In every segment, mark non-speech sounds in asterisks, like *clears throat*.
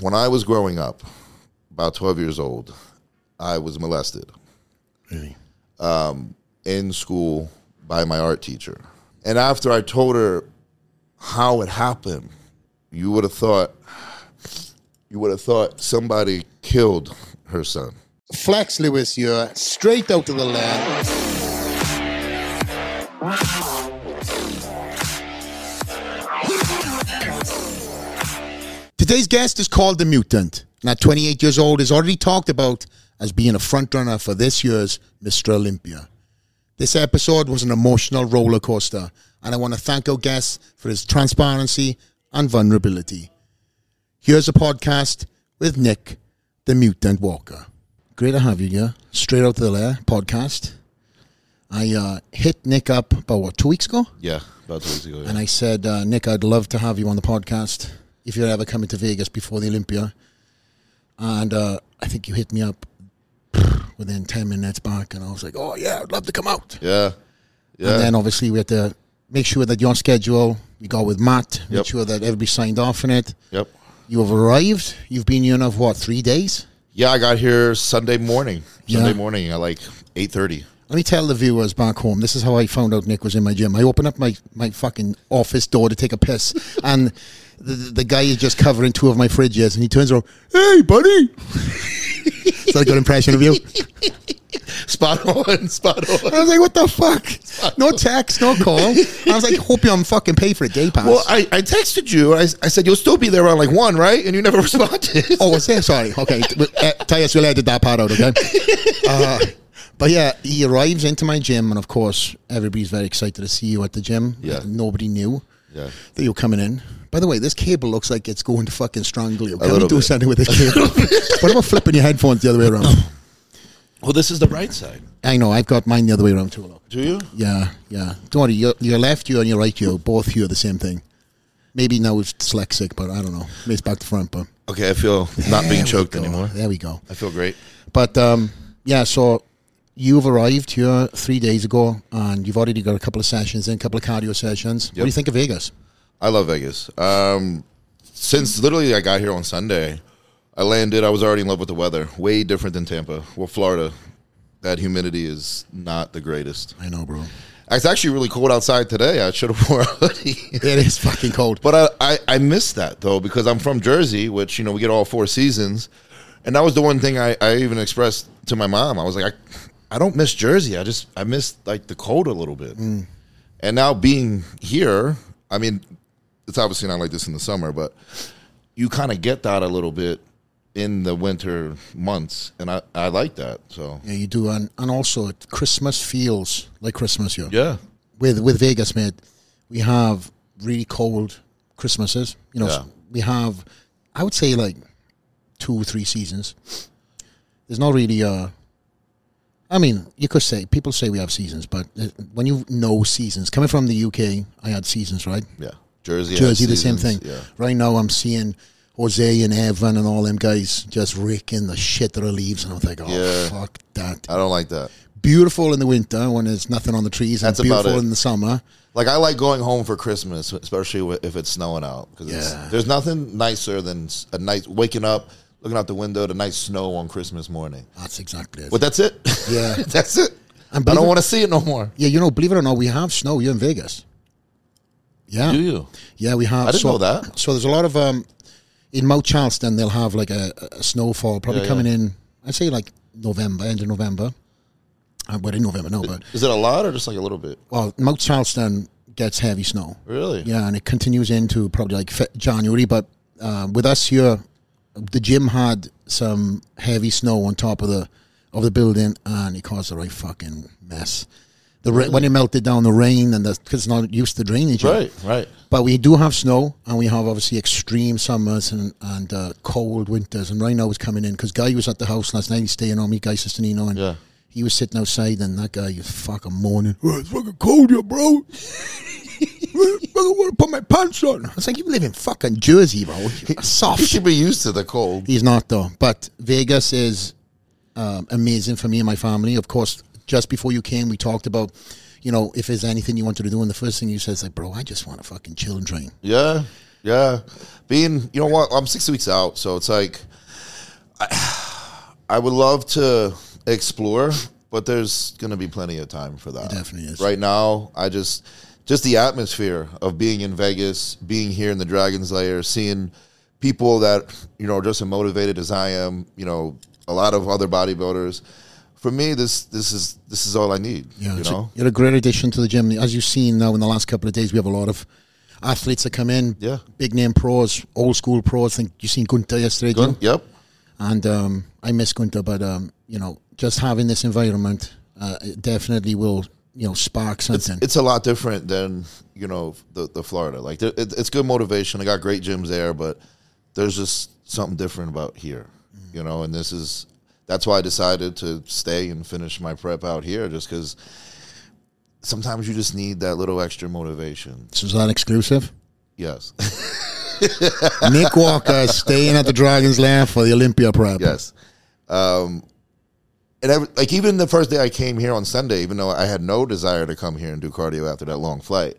when I was growing up, about 12 years old, I was molested Really? Um, in school by my art teacher. And after I told her how it happened, you would have thought you would have thought somebody killed her son. Flex Lewis here, straight out of the lair. Today's guest is called the Mutant. Now, 28 years old, is already talked about as being a frontrunner for this year's Mr. Olympia. This episode was an emotional roller coaster, and I want to thank our guest for his transparency and vulnerability. Here's a podcast with Nick, the Mutant Walker. Great to have you here. Straight out of the lair podcast. I uh, hit Nick up about what two weeks ago, Yeah, about two weeks ago. yeah. and I said, uh, Nick, I'd love to have you on the podcast if you're ever coming to Vegas before the Olympia. And uh, I think you hit me up *sniffs* within ten minutes back, and I was like, Oh yeah, I'd love to come out. Yeah. Yeah. And then obviously we had to make sure that you're on schedule. You got with Matt, make Yep. sure that everybody signed off on it. yep. You have arrived. You've been here now for what three days? Yeah, I got here Sunday morning. Yeah. Sunday morning at like 8:30. Let me tell the viewers back home. This is how I found out Nick was in my gym. I opened up my, my fucking office door to take a piss, *laughs* and the, the guy is just covering two of my fridges, and he turns around, "Hey, buddy!" *laughs* is that a good impression of you? *laughs* Spot on, spot on. I was like, "What the fuck? No text, no call." I was like, "Hope you I'm fucking pay for a day pass." Well, I, I texted you. I, I said you'll still be there around like one, right? And you never *laughs* responded. Oh, was there? Sorry. Okay. Uh, Tyus, we'll edit that part out, okay? Uh, but yeah, he arrives into my gym, and of course, everybody's very excited to see you at the gym. Yeah. Nobody knew Yeah. that you're coming in. By the way, this cable looks like it's going to fucking strangle you. Can we do bit. something with this cable? *laughs* what about flipping your headphones the other way around? Well, this is the right side. I know, I've got mine the other way around too. Look. Do you? Yeah, yeah. Don't worry, your, your left ear and your right ear both hear the same thing. Maybe now it's dyslexic, but I don't know. Maybe it's back to front, but Okay, I feel not There being choked anymore. There we go. I feel great. But um, yeah, so you've arrived here three days ago, and you've already got a couple of sessions in, a couple of cardio sessions. What do you think of Vegas? I love Vegas. Um, since literally I got here on Sunday, I landed. I was already in love with the weather. Way different than Tampa. Well, Florida, that humidity is not the greatest. I know, bro. It's actually really cold outside today. I should have *laughs* wore a hoodie. It is fucking cold. But I, I, I miss that though because I'm from Jersey, which you know we get all four seasons, and that was the one thing I, I even expressed to my mom. I was like, I, I don't miss Jersey. I just I miss like the cold a little bit. Mm. And now being here, I mean, it's obviously not like this in the summer, but you kind of get that a little bit in the winter months, and I, I like that. So Yeah, you do, and and also Christmas feels like Christmas here. yeah, With with Vegas, mate, we have really cold Christmases. You know, Yeah. we have, I would say, like two, three seasons. There's not really a. I mean, you could say people say we have seasons, but uh, when you know seasons, coming from the UK, I had seasons, right? yeah, Jersey, Jersey, the same thing. Yeah, Right now, I'm seeing Jose and Evan and all them guys just raking the shit out of leaves, and I'm like, oh Yeah. fuck that. I don't like that. Beautiful in the winter when there's nothing on the trees, and That's about beautiful in the summer. Like I like going home for Christmas, especially if it's snowing out. Because Yeah. there's nothing nicer than a night waking up, looking out the window, the nice snow on Christmas morning. That's exactly it. But that's it. Yeah. *laughs* that's it. I don't want to see it no more. yeah, you know, believe it or not, we have snow here in Vegas. Yeah, Do you? yeah, we have. I didn't so, know that. So there's a lot of um, in Mount Charleston. They'll have like a, a snowfall probably Yeah, yeah. coming in. I'd say like November, end of November. Uh, but in November, no, but Is it a lot or just like a little bit? well, Mount Charleston gets heavy snow. Really? Yeah, and it continues into probably like January. But uh, with us here, the gym had some heavy snow on top of the of the building, and it caused a right fucking mess. The ra- when it melted down, the rain and the because it's not used to drainage. yet. Right. Right. But we do have snow, and we have obviously extreme summers and and uh, cold winters. And right now it's coming in because Guy was at the house last night. He's staying on me, Guy Cisternino, and Yeah. he was sitting outside, and that guy was fucking moaning. "Oh, it's fucking cold here, bro. *laughs* I want to put my pants on. I was like, you live in fucking Jersey, bro. You're He soft. should be used to the cold. He's not though. But Vegas is um, amazing for me and my family. Of course, just before you came, we talked about, you know, if there's anything you wanted to do, and the first thing you said is like, bro, I just want to fucking chill and train. Yeah. Yeah, being you know what I'm six weeks out, so it's like I, *sighs* I would love to explore, but there's going to be plenty of time for that. It definitely is. Right now, I just just the atmosphere of being in Vegas, being here in the Dragons Lair, seeing people that you know are just as motivated as I am. You know, a lot of other bodybuilders. For me, this this is this is all I need. Yeah, you it's a- know. you're a great addition to the gym. As you've seen now in the last couple of days, we have a lot of athletes that come in. Yeah. Big name pros, old school pros. I think you seen Gunter yesterday, Jim. Yep. And um, I miss Gunter, but um, you know, just having this environment uh, definitely will, you know, spark it's, something. it's a lot different than you know the the Florida. Like it, it's good motivation. I got great gyms there, but there's just something different about here, you know. And this is that's why I decided to stay and finish my prep out here, just because sometimes you just need that little extra motivation. so is that exclusive? Yes, *laughs* Nick Walker staying at the Dragons Lair for the Olympia prep. yes. Um, and every, like even the first day I came here on Sunday, even though I had no desire to come here and do cardio after that long flight,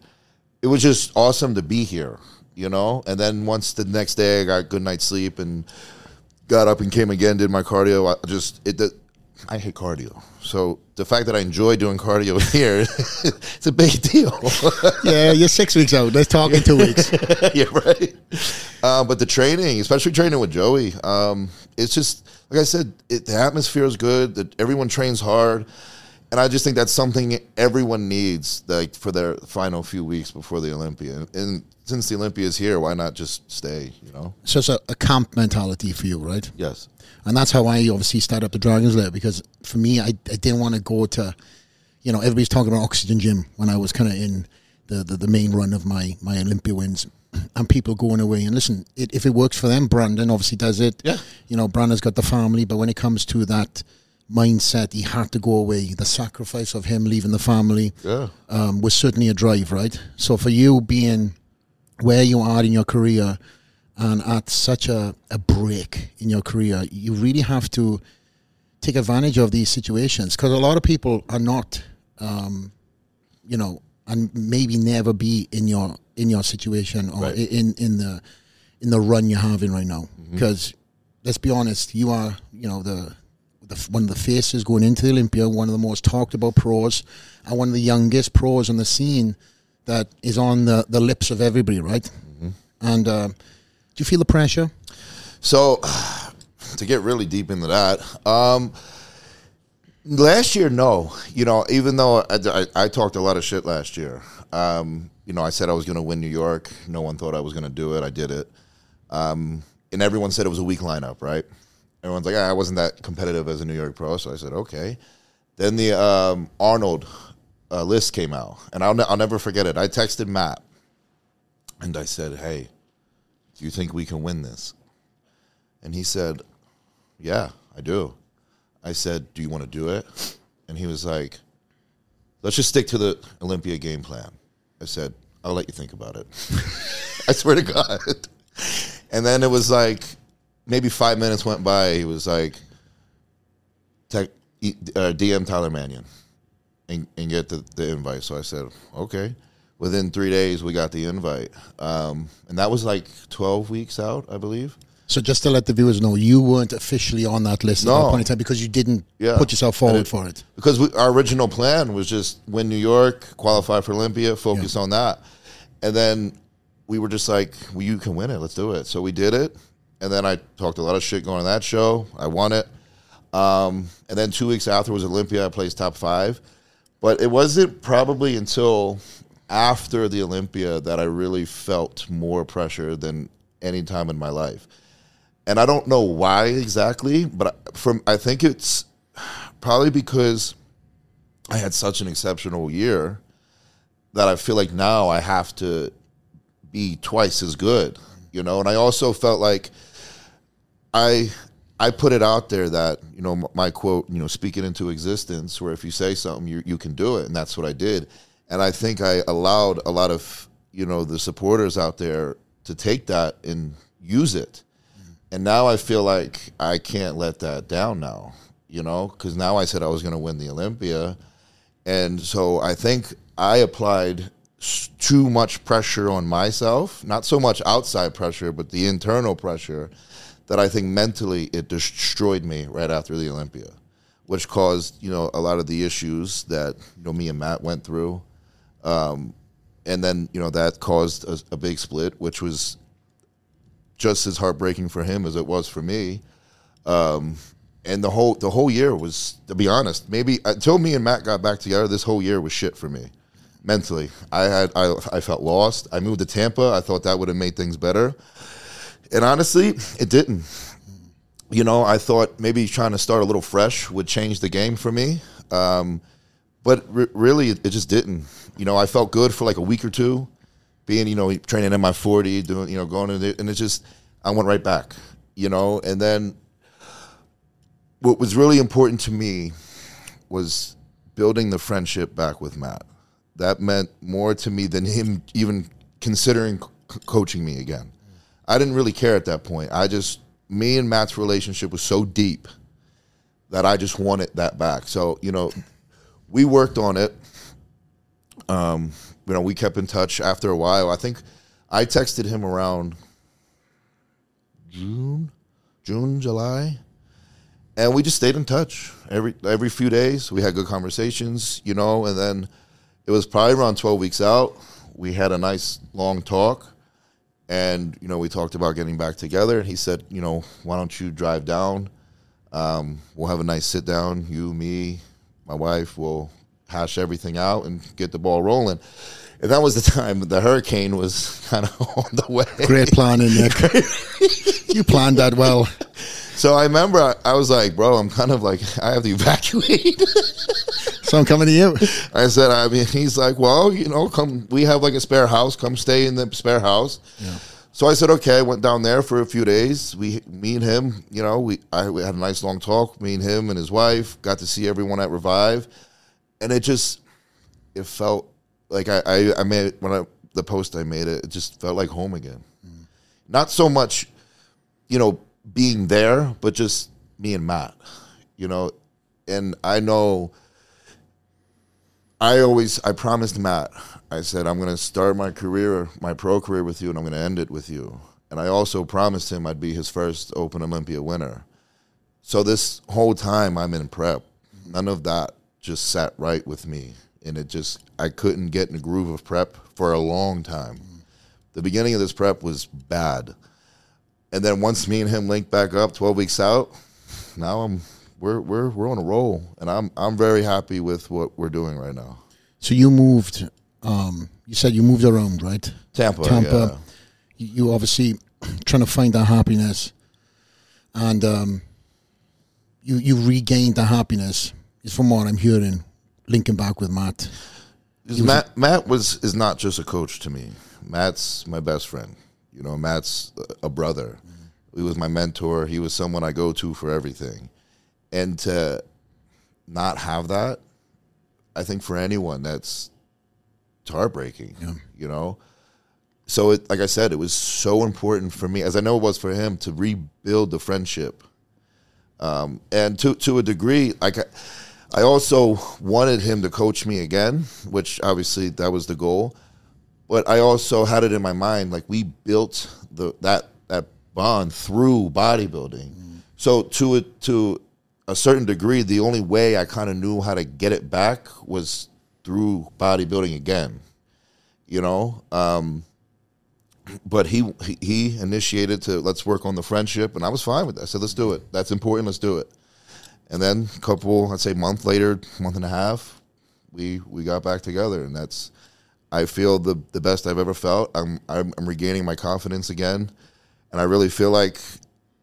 it was just awesome to be here, you know. And then once the next day I got good night's sleep and got up and came again, did my cardio. I just it. The, I hate cardio, so the fact that I enjoy doing cardio *laughs* here, *laughs* it's a big deal. *laughs* Yeah, you're six weeks out. Let's talk in two weeks. yeah, right. Uh, but the training, especially training with Joey, um, it's just like I said. It, the atmosphere is good. That everyone trains hard, and I just think that's something everyone needs, like for their final few weeks before the Olympia. And since the Olympia is here, why not just stay? You know? So it's a, a camp mentality for you, right? Yes. And that's how I obviously started up the Dragons Lair because for me, I, I didn't want to go to, you know, everybody's talking about Oxygen Gym when I was kind of in the, the, the main run of my, my Olympia wins *clears throat* and people going away. And listen, it, if it works for them, Brandon obviously does it. Yeah. You know, Brandon's got the family, but when it comes to that mindset, he had to go away. The sacrifice of him leaving the family Yeah. um, was certainly a drive, right? So for you being where you are in your career and at such a, a break in your career, you really have to take advantage of these situations because a lot of people are not, um, you know, and maybe never be in your in your situation or Right. in in the in the run you're having right now. Because let's be honest, you are you know the, the one of the faces going into the Olympia, one of the most talked about pros, and one of the youngest pros on the scene that is on the, the lips of everybody, right? And uh, do you feel the pressure? So, *sighs* to get really deep into that, um, last year, no. You know, even though I, I, I talked a lot of shit last year, um, you know, I said I was going to win New York. No one thought I was going to do it. I did it. Um, and everyone said it was a weak lineup, right? Everyone's like, ah, I wasn't that competitive as a New York pro. So I said, okay. Then the um, Arnold uh, list came out, and I'll, ne- I'll never forget it. I texted Matt, and I said, hey, do you think we can win this? And he said, Yeah, I do. I said, Do you want to do it? And he was like, Let's just stick to the Olympia game plan. I said, I'll let you think about it. *laughs* I swear to God. And then it was like, maybe five minutes went by. He was like, Tech, uh, DM Tyler Manion and, and get the, the invite. So I said, okay. Within three days, we got the invite. Um, and that was like 12 weeks out, I believe. So just to let the viewers know, you weren't officially on that list at that point in time because you didn't Yeah. put yourself forward didn't- for it. because we, our original plan was just win New York, qualify for Olympia, focus on that, and then we were just like, well, "You can win it. Let's do it." So we did it, and then I talked a lot of shit going on that show. I won it, um, and then two weeks after was Olympia. I placed top five, but it wasn't probably until after the Olympia that I really felt more pressure than any time in my life and I don't know why exactly, but from I think it's probably because I had such an exceptional year that I feel like now I have to be twice as good, you know. And I also felt like I I put it out there that you know my quote, you know, speak it into existence, where if you say something, you you can do it, and that's what I did. And I think I allowed a lot of you know the supporters out there to take that and use it. Mm-hmm. And now I feel like I can't let that down now, you know, because now I said I was going to win the Olympia. And so I think I applied too much pressure on myself, not so much outside pressure, but the internal pressure that I think mentally it destroyed me right after the Olympia, which caused you know a lot of the issues that you know me and Matt went through, um, and then you know that caused a, a big split, which was just as heartbreaking for him as it was for me. Um, and the whole the whole year was, to be honest, maybe until me and Matt got back together, this whole year was shit for me mentally. I had I, I felt lost. I moved to Tampa. I thought that would have made things better, and honestly, it didn't. You know, I thought maybe trying to start a little fresh would change the game for me, um, but re- really, it, just didn't. You know, I felt good for like a week or two, being you know training in my forty, doing you know going in, and it just I went right back. You know, and then what was really important to me was building the friendship back with Matt. That meant more to me than him even considering c- coaching me again. I didn't really care at that point. I just me and Matt's relationship was so deep that I just wanted that back. So, you know, we worked on it. Um, you know, we kept in touch after a while. I think I texted him around June, June, July and we just stayed in touch every every few days. We had good conversations, you know, and then it was probably around twelve weeks out. We had a nice long talk, and you know, we talked about getting back together. And he said, you know, why don't you drive down? Um, we'll have a nice sit down. You, me, my wife. We'll hash everything out and get the ball rolling. And that was the *laughs* time the hurricane was *laughs* kind of *laughs* on the way. Great planning, Nick. you planned that well. So I remember I, I was like, bro, I'm kind of like, I have to evacuate. So I'm coming to you. I said, I mean, he's like, well, you know, come, we have like a spare house. Come stay in the spare house. Yeah. So I said, okay. I went down there for a few days. We, me and him, you know, we, I we had a nice long talk. Me and him and his wife got to see everyone at Revive, and it just, it felt like I, I, I made when I the post I made it, it just felt like home again. Mm. Not so much, you know, being there, but just me and Matt, you know, and I know. I always I promised Matt. I said I'm going to start my career, my pro career with you, and I'm going to end it with you. And I also promised him I'd be his first Open Olympia winner. So this whole time I'm in prep, none of that just sat right with me, and it just I couldn't get in a groove of prep for a long time. The beginning of this prep was bad, and then once me and him linked back up 12 weeks out, now I'm we're we're we're on a roll, and I'm I'm very happy with what we're doing right now. So you moved. Um, you said you moved around, right? Tampa, Tampa. yeah. You, you obviously *clears throat* trying to find that happiness, and um, you you regained the happiness. Is from what I'm hearing, linking back with Matt. 'Cause Matt Matt was is not just a coach to me. Matt's my best friend. You know, Matt's a- a brother. He was my mentor. He was someone I go to for everything. And to not have that, I think for anyone that's it's heartbreaking. You know. So it like I said, it was so important for me, as I know it was for him, to rebuild the friendship. Um, and to to a degree, like I, I also wanted him to coach me again, which obviously that was the goal. But I also had it in my mind, like we built the that that bond through bodybuilding. So to a, to a certain degree, the only way I kind of knew how to get it back was through bodybuilding again. You know, um, but he he- initiated to let's work on the friendship, and I was fine with that. I said let's do it. That's important. Let's do it. And then a couple, I'd say month later, month and a half, we we got back together, and that's I feel the the best I've ever felt. I'm I'm, I'm regaining my confidence again, and I really feel like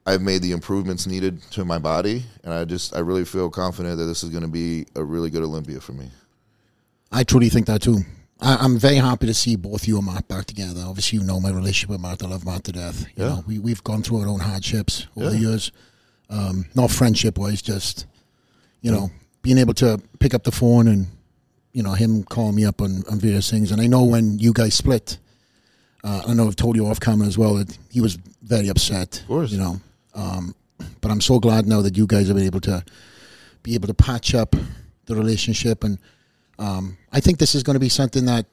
I've made the improvements needed to my body, and I just I really feel confident that this is going to be a really good Olympia for me. I truly think that too. I, I'm very happy to see both you and Matt back together. Obviously, you know my relationship with Matt. I love Matt to death. You Yeah. know, we we've gone through our own hardships over the years. Um, not friendship wise, just you know, being able to pick up the phone and you know him calling me up on, on various things. And I know when you guys split, uh, I know I've told you off camera as well that he was very upset. Of course. you know. Um, but I'm so glad now that you guys have been able to be able to patch up the relationship and um, I think this is going to be something that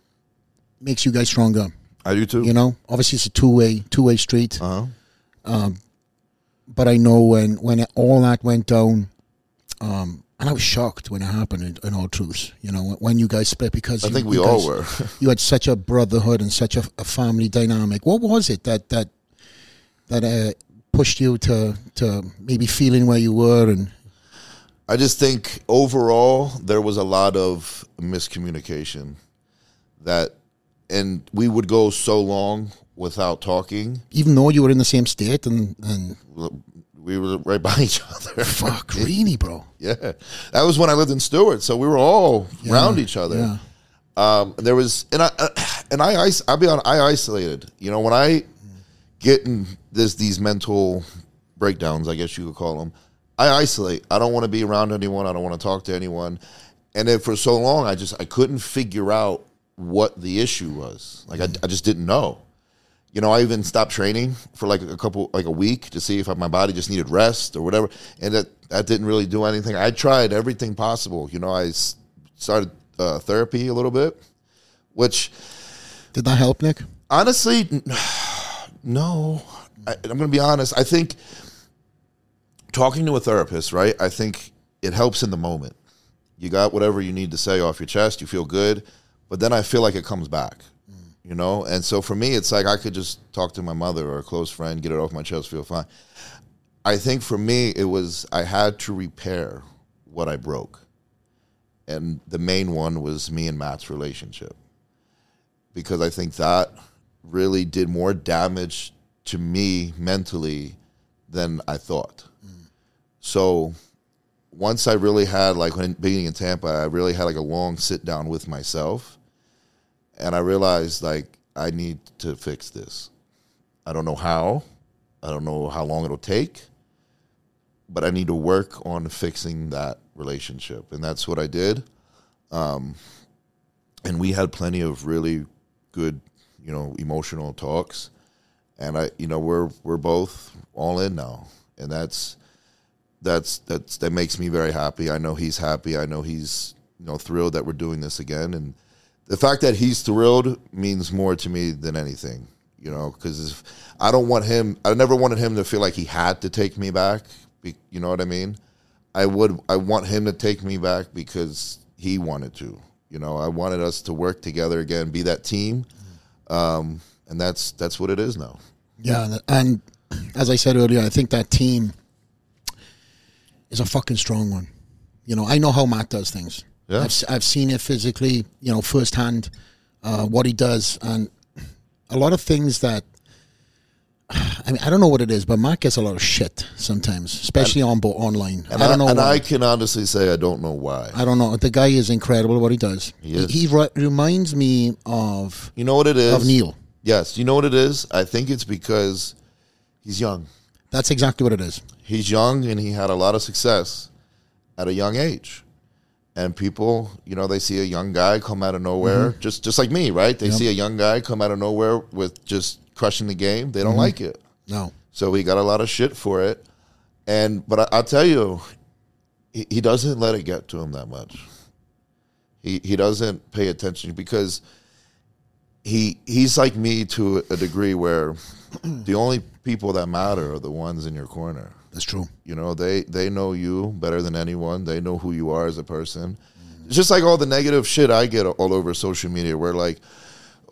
makes you guys stronger. I do too. You know, obviously it's a two way two way street. Uh huh. But I know when when all that went down, um, and I was shocked when it happened. In, in all truth, you know, when you guys split because I you, think we all were. *laughs* you had such a brotherhood and such a, a family dynamic. What was it that that that uh, pushed you to to maybe feeling where you were and I just think overall there was a lot of miscommunication that, and we would go so long without talking. even though you were in the same state and and We were right by each other. fuck *laughs* really, bro. Yeah, that was when I lived in Stuart, so we were all around each other. Yeah. Um, there was, and I, uh, and I, I'll be on, I isolated. You know, when I get in this these mental breakdowns, I guess you could call them. I isolate. I don't want to be around anyone. I don't want to talk to anyone. And then for so long, I just I couldn't figure out what the issue was. Like I, I just didn't know. You know, I even stopped training for like a couple, like a week to see if my body just needed rest or whatever. And that, that didn't really do anything. I tried everything possible. You know, I started uh, therapy a little bit, which Did that help, Nick? honestly, no. I, I'm going to be honest. I think talking to a therapist, right? I think it helps in the moment. You got whatever you need to say off your chest. You feel good, but then I feel like it comes back, mm. you know. And so for me, it's like I could just talk to my mother or a close friend, get it off my chest, feel fine. I think for me, it was I had to repair what I broke, and the main one was me and Matt's relationship because I think that really did more damage to me mentally than I thought. So once I really had like when being in Tampa, I really had like a long sit down with myself, and I realized like I need to fix this. I don't know how, I don't know how long it'll take, but I need to work on fixing that relationship, and that's what I did. Um, and we had plenty of really good, you know, emotional talks. And I, you know, we're we're both all in now, and that's that's that's that makes me very happy. I know he's happy. I know he's you know thrilled that we're doing this again, and the fact that he's thrilled means more to me than anything. You know, because I don't want him. I never wanted him to feel like he had to take me back. You know what I mean? I would. I want him to take me back because he wanted to. You know, I wanted us to work together again, be that team, um, and that's that's what it is now. Yeah, and, as I said earlier, I think that team is a fucking strong one. You know, I know how Matt does things. Yeah. I've, I've seen it physically, you know, firsthand, uh, what he does, and a lot of things that. *sighs* I mean, I don't know what it is, but Matt gets a lot of shit sometimes, especially on bo- online. And I don't know. and why. I can honestly say I don't know why. I don't know. The guy is incredible. What he does. He is. He, re- reminds me of You know what it is? of Neil. Yes. You know what it is? I think it's because he's young. That's exactly what it is. He's young and he had a lot of success at a young age. And people, you know, they see a young guy come out of nowhere, Mm-hmm. just just like me, right? They see a young guy come out of nowhere with just crushing the game. They don't Mm-hmm. like it. No. So he got a lot of shit for it. And but I, I'll tell you, he, he doesn't let it get to him that much. He he doesn't pay attention because he he's like me to a degree where *clears throat* the only people that matter are the ones in your corner. That's true. You know, they they know you better than anyone. They know who you are as a person. It's just like all the negative shit I get all over social media where like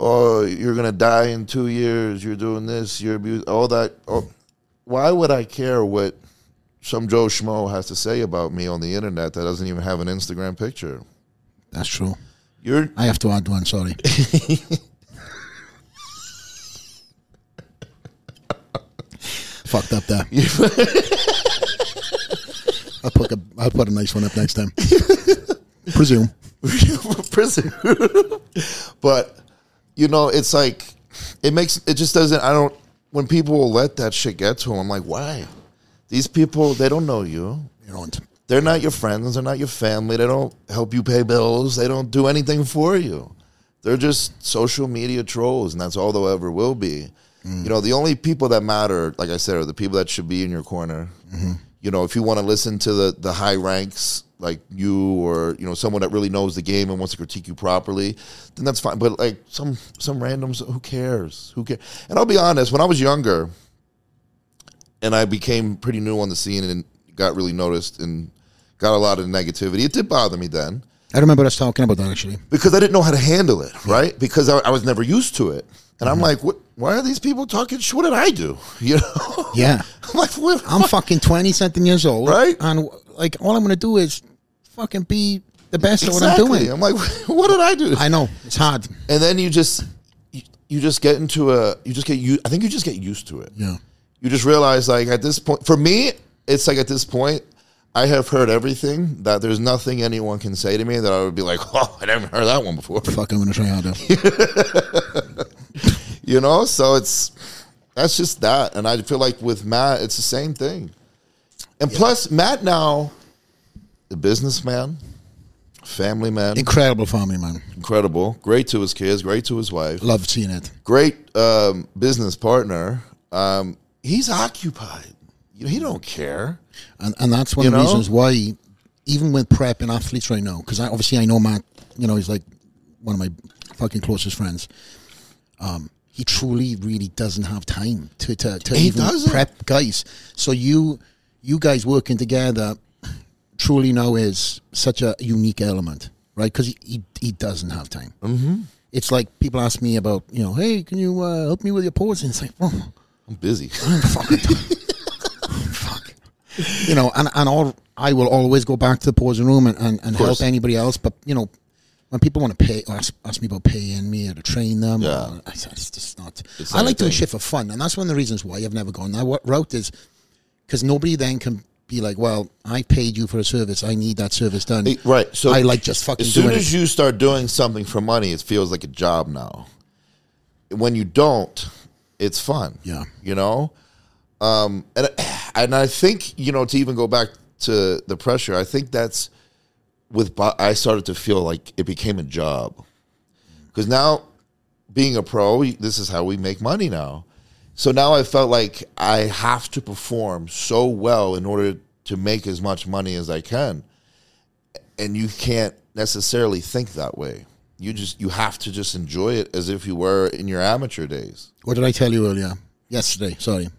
oh, you're gonna die in two years. You're doing this. You're abused. All that. Oh, why would I care what some Joe Schmo has to say about me on the internet that doesn't even have an Instagram picture? That's true. You're I have to add one. Sorry. *laughs* Fucked up there. *laughs* I'll put a I'll put a nice one up next time. Presume. *laughs* Presume. but you know, it's like it makes it just doesn't. I don't. When people will let that shit get to them, I'm like, why? These people, they don't know you. You don't. They're not your friends. They're not your family. They don't help you pay bills. They don't do anything for you. They're just social media trolls, and that's all they'll ever will be. Mm. You know, the only people that matter, like I said, are the people that should be in your corner. Mm-hmm. You know, if you want to listen to the the high ranks like you or you know someone that really knows the game and wants to critique you properly, then that's fine. But like some some randoms, who cares? Who cares? And I'll be honest, when I was younger, and I became pretty new on the scene and got really noticed and got a lot of negativity, it did bother me then I remember us talking about that actually. because I didn't know how to handle it, right? Because I, I was never used to it. And I'm mm-hmm. like, what? Why are these people talking? shit? What did I do? *laughs* You know? Yeah. *laughs* I'm like, what? I'm fucking 20 something years old. Right. And like, all I'm going to do is fucking be the best at what I'm doing. I'm like, *laughs* what did I do? I know. It's hard. and then you just, you, you just get into a, you just get you. I think you just get used to it. Yeah. You just realize, like, at this point, for me, it's like at this point, I have heard everything that there's nothing anyone can say to me that I would be like, *laughs* oh, I never heard that one before. Fuck, I'm going to try harder. You know, so it's that's just that, and I feel like with Matt, it's the same thing. And plus, Matt now, the businessman, family man, Incredible family, man. incredible, great to his kids, great to his wife, Love seeing it. great um, business partner. Um, he's occupied. You know, he don't care. And, and that's one You of the know? reasons why, even with prep and athletes right now, because I, obviously I know Matt, you know, he's like one of my fucking closest friends. Um, he truly, really doesn't have time to to, to He even doesn't. prep guys. So you you guys working together truly now is such a unique element, right? Because he, he he doesn't have time. Mm-hmm. It's like people ask me about, you know, hey, can you uh, help me with your posing? It's like, well, I'm busy. *laughs* fucking fuck. You know, and and all I will always go back to the posing room and, and, and help anybody else. But you know, when people want to pay, ask, ask me about paying me or to train them, Yeah. or- I it's just not. It's I like doing shit for fun, and that's one of the reasons why I've never gone that route. Is because nobody then can be like, well, I paid you for a service, I need that service done. Right. So I like just fucking as soon as it. you start doing something for money, it feels like a job now. When you don't, it's fun. Yeah. You know? Um, and and I think, you know, to even go back to the pressure, I think that's with I started to feel like it became a job. Cuz now being a pro, this is how we make money now. So now I felt like I have to perform so well in order to make as much money as I can and you can't necessarily think that way. You just you have to just enjoy it as if you were in your amateur days. What did I tell you earlier? Yesterday, sorry.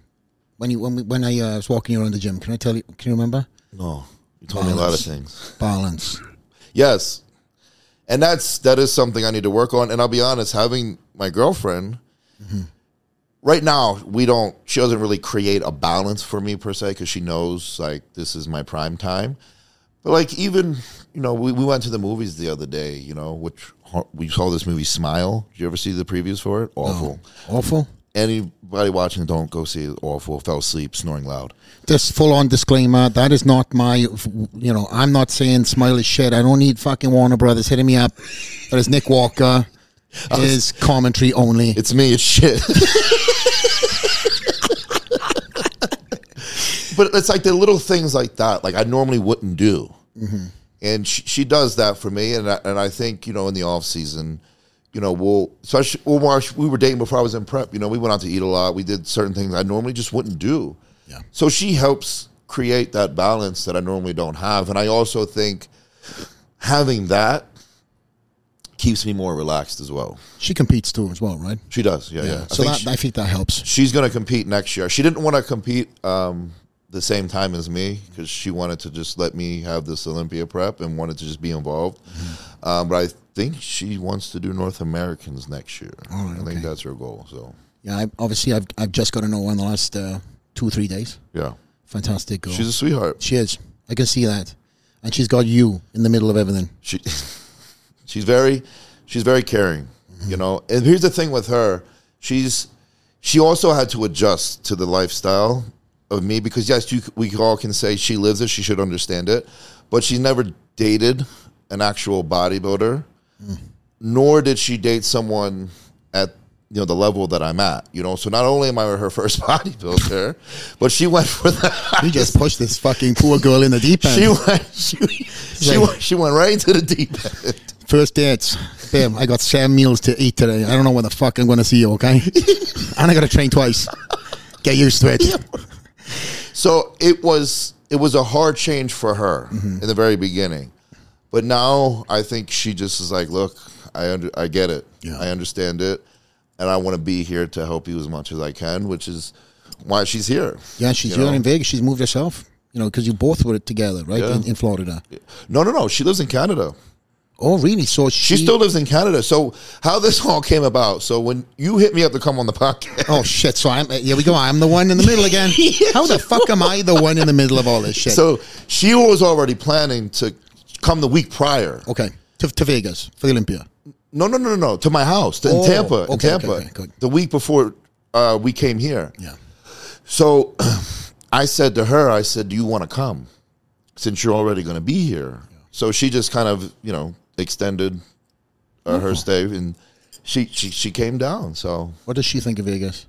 When you when we, when I uh, was walking around the gym, can I tell you? Can you remember? No, you told me a lot of things. Balance. Yes, and that's that is something I need to work on. And I'll be honest, having my girlfriend right now, we don't. She doesn't really create a balance for me per se because she knows like this is my prime time. But like even you know, we, we went to the movies the other day. You know, which we saw this movie Smile. Did you ever see the previews for it? Awful. Awful. Anybody watching, don't go see it. Awful. Fell asleep, snoring loud. Just full on disclaimer. That is not my. You know, I'm not saying smile is shit. I don't need fucking Warner Brothers hitting me up. That is Nick Walker. Is commentary only. It's me. It's shit. *laughs* but it's like the little things like that, like I normally wouldn't do, mm-hmm. and she, she does that for me. And I, and I think you know in the off season, you know, we'll especially well, when we were dating before I was in prep. You know, we went out to eat a lot. We did certain things I normally just wouldn't do. Yeah. So she helps create that balance that I normally don't have, and I also think having that keeps me more relaxed as well. She competes too, as well, right? She does, yeah, yeah. I So think that she- I think that helps. she's going to compete next year. She didn't want to compete um, the same time as me because she wanted to just let me have this Olympia prep and wanted to just be involved. Um, but I think she wants to do North Americans next year. I think that's her goal. So Yeah. I, obviously, I've I've just got to know her in the last uh, two or three days. yeah, Fantastic girl. she's a sweetheart. she is. I can see that, and she's got you in the middle of everything. She *laughs* she's very she's very caring, you know. And here's the thing with her, she's she also had to adjust to the lifestyle of me because yes, you, we all can say she lives it, she should understand it, but she never dated an actual bodybuilder, nor did she date someone at you know the level that I'm at. You know, so not only am I her first *laughs* bodybuilder, but she went for that. You just pushed this fucking poor girl in the deep end. She went. *laughs* She, she, Like- went, she went right into the deep end. First dance, Babe, I got seven meals to eat today. I don't know when the fuck I'm going to see you, okay? *laughs* and I got to train twice. Get used to it. So it was it was a hard change for her Mm-hmm. in the very beginning. But now I think she just is like, look, I under, I get it. Yeah. I understand it. And I want to be here to help you as much as I can, which is why she's here. Yeah, she's here know? in Vegas. She's moved herself. You know, because you both were together, right, Yeah. in, in Florida. No, no, no. She lives in Canada. Oh, really? So she, She still lives in Canada. So how this all came about? So when you hit me up to come on the podcast, Oh shit! So I'm here. We go. I'm the one in the middle again. *laughs* How the fuck am I the one in the middle of all this shit? so she was already planning to come the week prior. okay, to, to Vegas for the Olympia. No, no, no, no, no. To my house to, Oh, in Tampa. in okay, okay, Tampa. okay, good. The week before uh, we came here. Yeah. So *clears throat* I said to her, I said, "Do you want to come? Since you're already going to be here." So she just kind of, you know, extended uh, her stay, and she, she she came down. So What does she think of Vegas?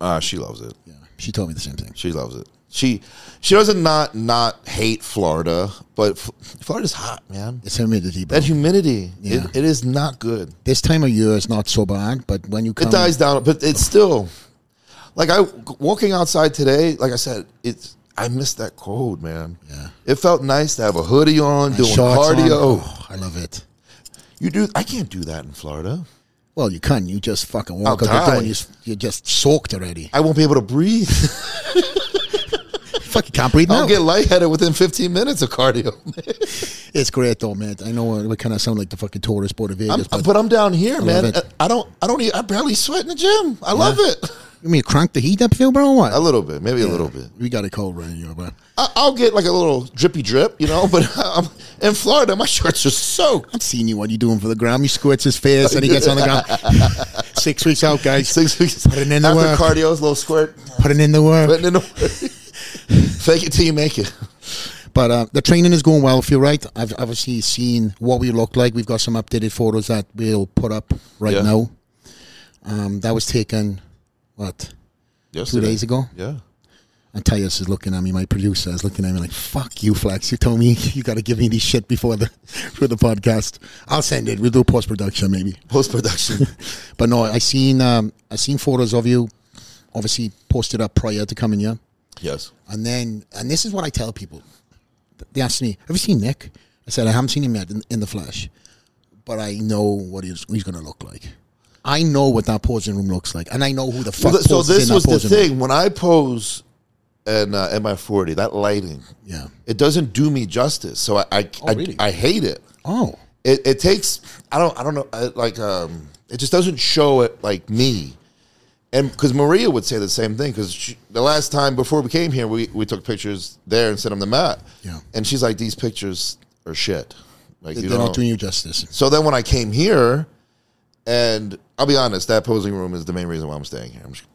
uh, she loves it. Yeah, she told me the same thing. She loves it. She she doesn't not not hate Florida, but F- Florida's hot, man. It's humidity, bro. That humidity, Yeah. it, it is not good. this time of year is not so bad, but when you come, It dies down, but it's still like I walking outside today. Like I said, it's I miss that cold, man. Yeah. it felt nice to have a hoodie on, doing shorts on. cardio. Oh, I love it. You do. I can't do that in Florida. Well, you can. You just fucking walk I'll out the door die. and you, you're just soaked already. I won't be able to breathe. *laughs* *laughs* Fuck, you can't breathe now. I'll get lightheaded within 15 minutes of cardio. *laughs* It's great though, man. I know uh, we kind of sound like the fucking tourist board of I'm, Vegas, but but I'm down here, man. I don't. I don't. Even, I barely sweat in the gym. I love it. you mean crank the heat up, Phil, bro? What? A little bit, maybe a little bit. We got a cold right here, bro. I, I'll get like a little drippy drip, you know. *laughs* But um, in Florida, my shirts are soaked. I've seen you what you doing for the ground? He squirts his face and he gets on the ground. *laughs* Six weeks out, guys. Six weeks Putting in the after work. cardio's little squirt, Putting in the work. putting in the fake it till you make it. *laughs* But uh, the training is going well. If you're right. I've obviously seen what we look like. We've got some updated photos that we'll put up right Yeah. now. Um, that was taken what two days ago. Yeah. And Tyus is looking at me. My producer is looking at me like, "Fuck you, Flex. You told me *laughs* you got to give me this shit before the *laughs* for the podcast. I'll send it. We'll do post production maybe." Post production. But no, I seen um, I seen photos of you, obviously posted up prior to coming here, yes. and then and this is what I tell people. They ask me, "Have you seen Nick?" I said, "I haven't seen him yet in, in the flesh, but I know what he's he's going to look like. I know what that posing room looks like, and I know who the fuck." Well, so this was the posing room. thing when I pose and uh, my forty that lighting, Yeah. it doesn't do me justice. So I I, Oh, I, really? I hate it. Oh, It, it takes I don't I don't know I, like um it just doesn't show it like me. And because Maria would say the same thing, because the last time before we came here, we, we took pictures there and sent them to Matt. Yeah. And she's like, these pictures are shit. Like, They're not doing you justice. So then when I came here, and I'll be honest, that posing room is the main reason why I'm staying here. I'm just,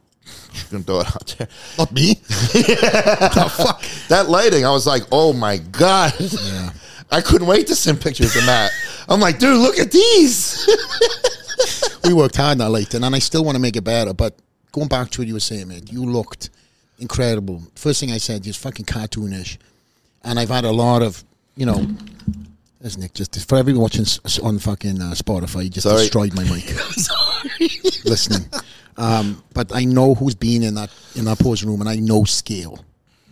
just gonna throw it out there. Not me. *laughs* the fuck. That lighting, I was like, oh my god. Yeah. I couldn't wait to send pictures to Matt. I'm like, dude, look at these. *laughs* we worked hard that light, and I still want to make it better. But going back to what you were saying, mate, you looked incredible. First thing I said, you're fucking cartoonish, and I've had a lot of, you know, there's Nick just for everyone watching on fucking uh, Spotify, you just Sorry. destroyed my mic. *laughs* sorry, Listening, um, but I know who's been in that in that posing room, and I know scale.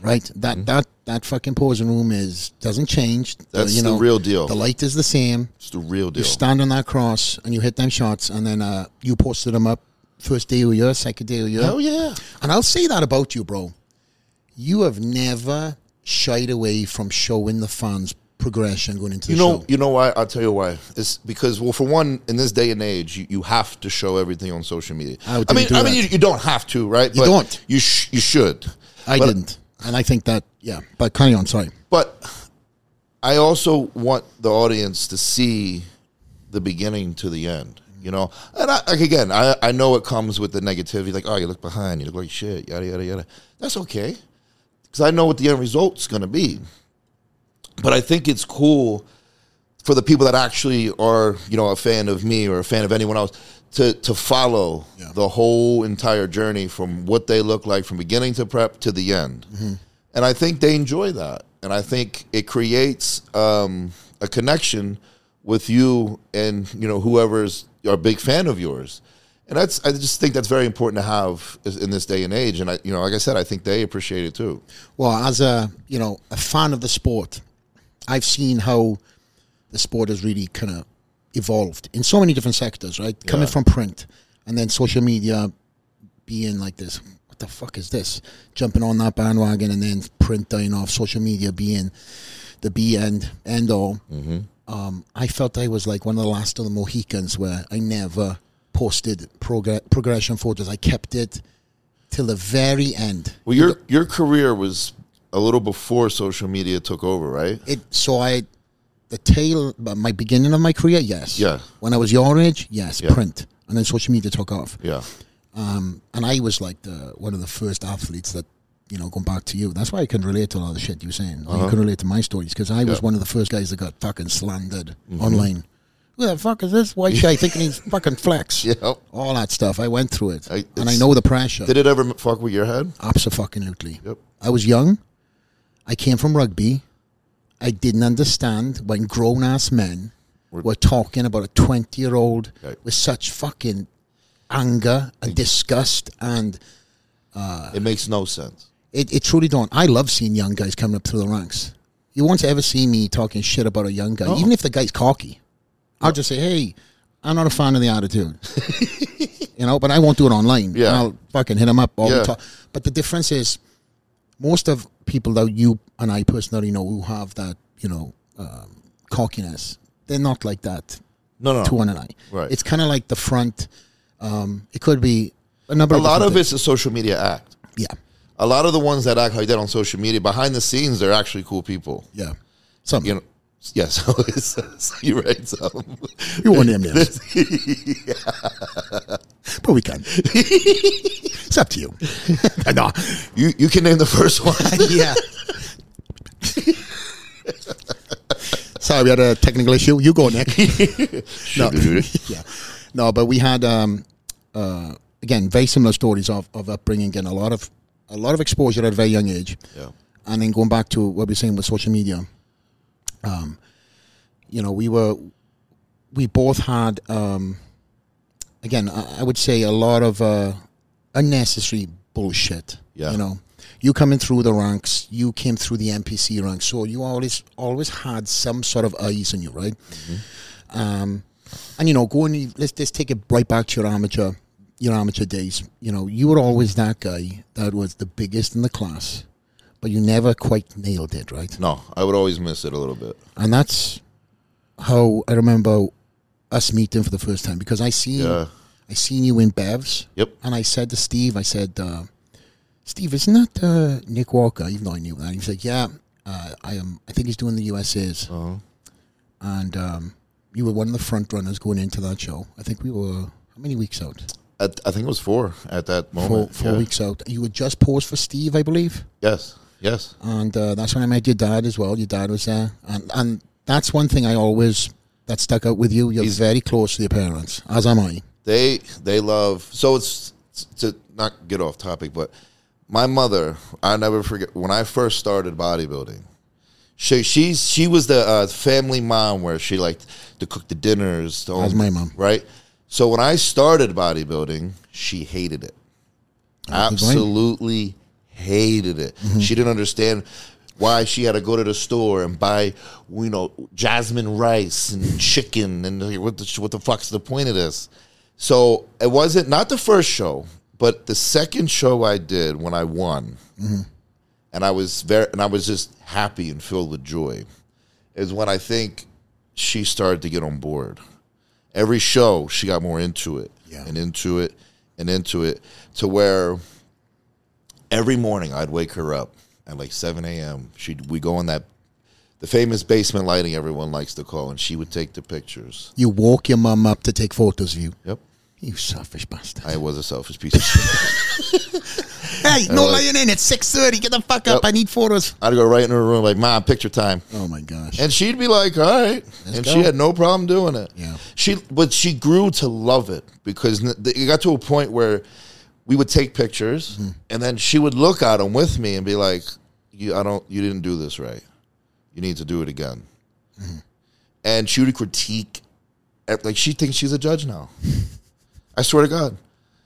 Right, that Mm-hmm. that that fucking posing room is doesn't change. Uh, That's you the know, real deal. The light is the same. It's the real deal. You stand on that cross and you hit them shots, and then uh, you posted them up first day of year, second day of year. Hell yeah. And I'll say that about you, bro. You have never shied away from showing the fans progression going into You the know, show. you know why? I'll tell you why. It's because, well, for one, in this day and age, you, you have to show everything on social media. I I mean, I mean, you, you don't have to, right? You don't. You sh- you should. I But- didn't, and I think that yeah. But carry on. Sorry. But I also want the audience to see the beginning to the end. You know, and I, like again, I, I know it comes with the negativity, like oh, you look behind, you look like shit, yada yada yada. That's okay, because I know what the end result's going to be. But I think it's cool for the people that actually are, you know, a fan of me or a fan of anyone else to to follow Yeah. the whole entire journey from what they look like from beginning to prep to the end. And I think they enjoy that. And I think it creates um, a connection with you and, you know, whoever's a big fan of yours. and that's I just think that's very important to have in this day and age. And I, you know, like I said, I think they appreciate it too. Well, as a you know a fan of the sport, I've seen how the sport has really kind of evolved in so many different sectors. Right, coming from print and then social media being like this. What the fuck is this? Jumping on that bandwagon and then print dying off. Social media being the be end end all. Mm-hmm. Um, I felt I was like one of the last of the Mohicans where I never posted progr- progression photos. I kept it till the very end. Well, your your career was a little before social media took over, right? it so I the tail my beginning of my career yes Yeah. when I was your age yes Yeah. print and then social media took off Yeah, um, and I was like the one of the first athletes that you know going back to you that's why I can relate to a lot of the shit you're saying you can relate to my stories because I was Uh-huh. One of the first guys that got fucking slandered online who the fuck is this white guy thinking he's *laughs* fucking flex yeah. all that stuff I went through it I- and I know the pressure Did it ever fuck with your head? Absolutely. Yep. I was young. I came from rugby. I didn't understand when grown ass men were talking about a 20 year old with such fucking anger and disgust. And uh, It makes no sense. it, it truly don't. I love seeing young guys coming up through the ranks. You won't ever see me talking shit about a young guy, even if the guy's cocky. I'll just say, hey, I'm not a fan of the attitude. *laughs* you know, but I won't do it online. Yeah. I'll fucking hit him up all Yeah. the time. But the difference is, most of people that you and I personally know who have that, you know, um, cockiness, they're not like that No, no. to one and I. Right. It's kind of like the front. Um, it could be a number of A of lot of it's a social media act. Yeah. A lot of the ones that act like that on social media, behind the scenes, they're actually cool people. Yeah. Some. You know, yeah. *laughs* So, it's, so you're right. So, You want them name names. *laughs* but we can. it's up to you. *laughs* no. you you can name the first one. Yeah. *laughs* Sorry, we had a technical issue. You go, Nick. *laughs* *laughs* no. yeah. No, but we had um, uh, again very similar stories of, of upbringing, getting a lot of a lot of exposure at a very young age. Yeah. And then going back to what we were saying with social media, um, you know, we were we both had um, again, I, I would say a lot of uh, unnecessary bullshit. Yeah. You know, you coming through the ranks, you came through the NPC ranks, so you always always had some sort of eyes on you, right? Um, and you know, going let's let's take it right back to your amateur your amateur days. You know, you were always that guy that was the biggest in the class, but you never quite nailed it, right? No, I would always miss it a little bit. And that's how I remember us meeting for the first time because I seen Yeah. I seen you in Bevs. Yep. And I said to Steve, I said, uh, Steve, isn't that uh, Nick Walker? Even though I knew that, he was like, Yeah, uh, I am. I think he's doing the USA's, Uh-huh. and um, you were one of the front runners going into that show. I think we were how many weeks out? At, I think it was four at that Four, moment. four yeah. weeks out. You had just posed for Steve, I believe, Yes. Yes. and uh, that's when I met your dad as well. Your dad was there, and and that's one thing I always that stuck out with you. You're He's- very close to your parents, as am I. They they love so it's to not get off topic, but my mother, I never forget when I first started bodybuilding. She she's she was the uh, family mom where she liked to cook the dinners. The That's my mom. right? So when I started bodybuilding, she hated it. Absolutely hated it. She didn't understand why she had to go to the store and buy, you know, jasmine rice and *laughs* chicken and what the what the fuck's the point of this? So it wasn't not the first show, but the second show I did when I won, mm-hmm. and I was very and I was just happy and filled with joy, is when I think she started to get on board. Every show she got more into it Yeah. and into it and into it to where every morning I'd wake her up at like seven a.m. She we go in that the famous basement lighting everyone likes to call, and she would take the pictures. You walk your mom up to take photos of you. Yep. You selfish bastard. I was a selfish piece of shit. *laughs* hey, no was- lying in. It's six thirty. Get the fuck up. Yep. I need photos. I'd go right in her room like, "Mom, picture time," Oh my gosh. and she'd be like, "All right," and go. she had no problem doing it. Yeah. She, but she grew to love it because it got to a point where we would take pictures, Mm-hmm. and then she would look at them with me and be like, "You, I don't, you didn't do this right. You need to do it again." Mm-hmm. And she would critique, like she thinks she's a judge now. *laughs* I swear to God,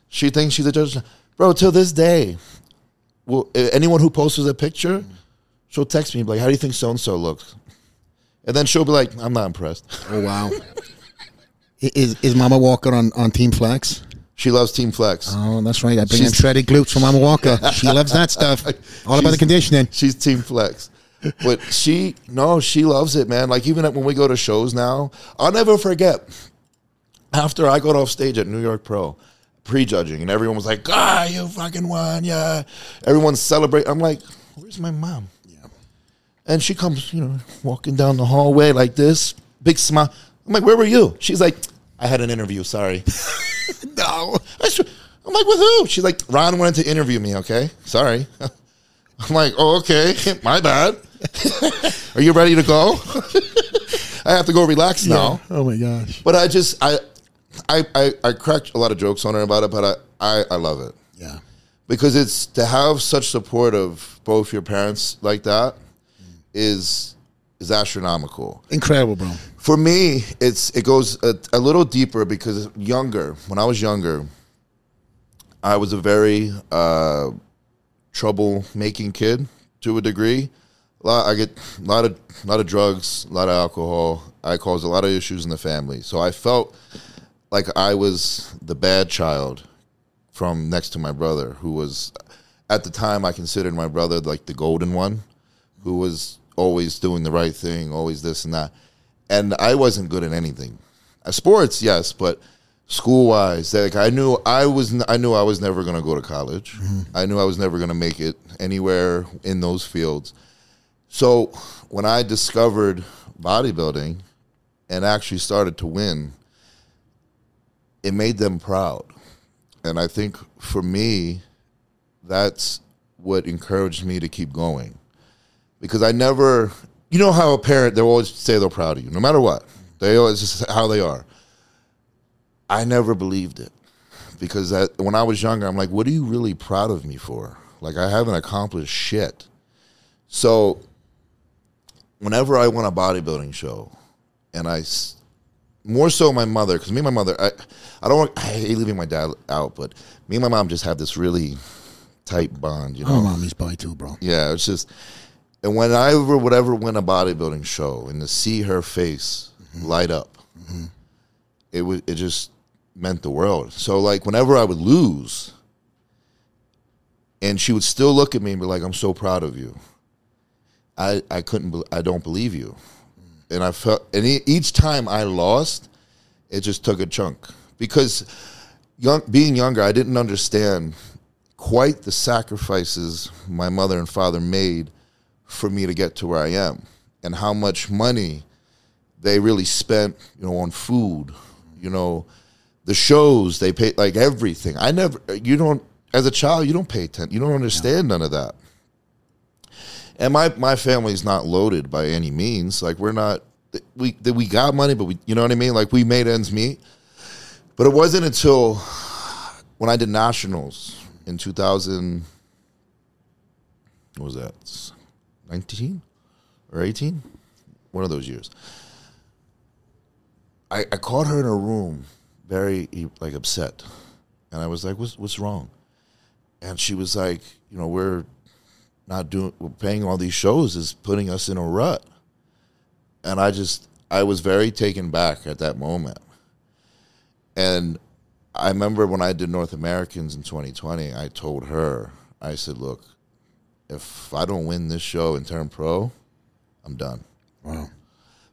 she thinks she's a judge, bro. Till this day, well, anyone who posts a picture, she'll text me like, "How do you think so and so looks?" And then she'll be like, "I'm not impressed." Oh wow. *laughs* Is is Mama Walker on, on Team Flex? She loves Team Flex. Oh, that's right. I bring in She's- shredded glutes from Mama Walker. *laughs* She loves that stuff. All about the conditioning. She's Team Flex. But she, no, she loves it, man. Like, even when we go to shows now, I'll never forget. After I got off stage at New York Pro, prejudging, and everyone was like, ah, you fucking won, yeah. Everyone's celebrating. I'm like, where's my mom? Yeah. And she comes, you know, walking down the hallway like this, big smile. I'm like, where were you? She's like, I had an interview, sorry. *laughs* no. *laughs* I'm like, with who? She's like, Ron wanted to interview me, okay? Sorry. *laughs* I'm like, oh, okay, my bad. Are you ready to go? I have to go relax now. Oh my gosh. But I just, I, I, I, I cracked a lot of jokes on her about it, but I, I, I love it Yeah. because it's to have such support of both your parents like that is is astronomical. Incredible, bro. For me, it's it goes a, a little deeper because younger, when I was younger, I was a very uh, trouble making kid to a degree. A lot, I get a lot of a lot of drugs, a lot of alcohol. I caused a lot of issues in the family, so I felt like I was the bad child from next to my brother, who was at the time I considered my brother like the golden one, who was always doing the right thing, always this and that. And I wasn't good at anything. Uh, Sports, yes, but school wise, like I knew I was, n- I knew I was never going to go to college. I knew I was never going to make it anywhere in those fields. So when I discovered bodybuilding and actually started to win, it made them proud. And I think for me, that's what encouraged me to keep going. Because I never, you know how a parent, they always say they're proud of you, no matter what. They always, just how they are. I never believed it. Because that, when I was younger, I'm like, what are you really proud of me for? Like, I haven't accomplished shit. So, whenever I won a bodybuilding show, and I, more so my mother, because me and my mother, I, I don't, want, I hate leaving my dad out, but me and my mom just have this really tight bond, you oh, know. Oh, mommy's by too, bro. Yeah, it's just, and when I ever would ever win a bodybuilding show and to see her face mm-hmm. light up, mm-hmm. it would it just meant the world. So like whenever I would lose, and she would still look at me and be like, "I'm so proud of you." I I couldn't bel I don't believe you, and I felt and each time I lost, it just took a chunk because young being younger, I didn't understand quite the sacrifices my mother and father made for me to get to where I am and how much money they really spent, you know, on food, you know, the shows they paid like everything. I never you don't as a child you don't pay attention. You don't understand none of that. And my my family's not loaded by any means. Like we're not we we got money but we you know what I mean? Like we made ends meet. But it wasn't until when I did nationals in 2000 what was that 19 or 18 one of those years I, I caught her in a room very like upset and i was like what's, what's wrong and she was like you know we're not doing paying all these shows is putting us in a rut and i just i was very taken back at that moment and I remember when I did North Americans in 2020, I told her, I said, look, if I don't win this show and turn pro, I'm done. Wow.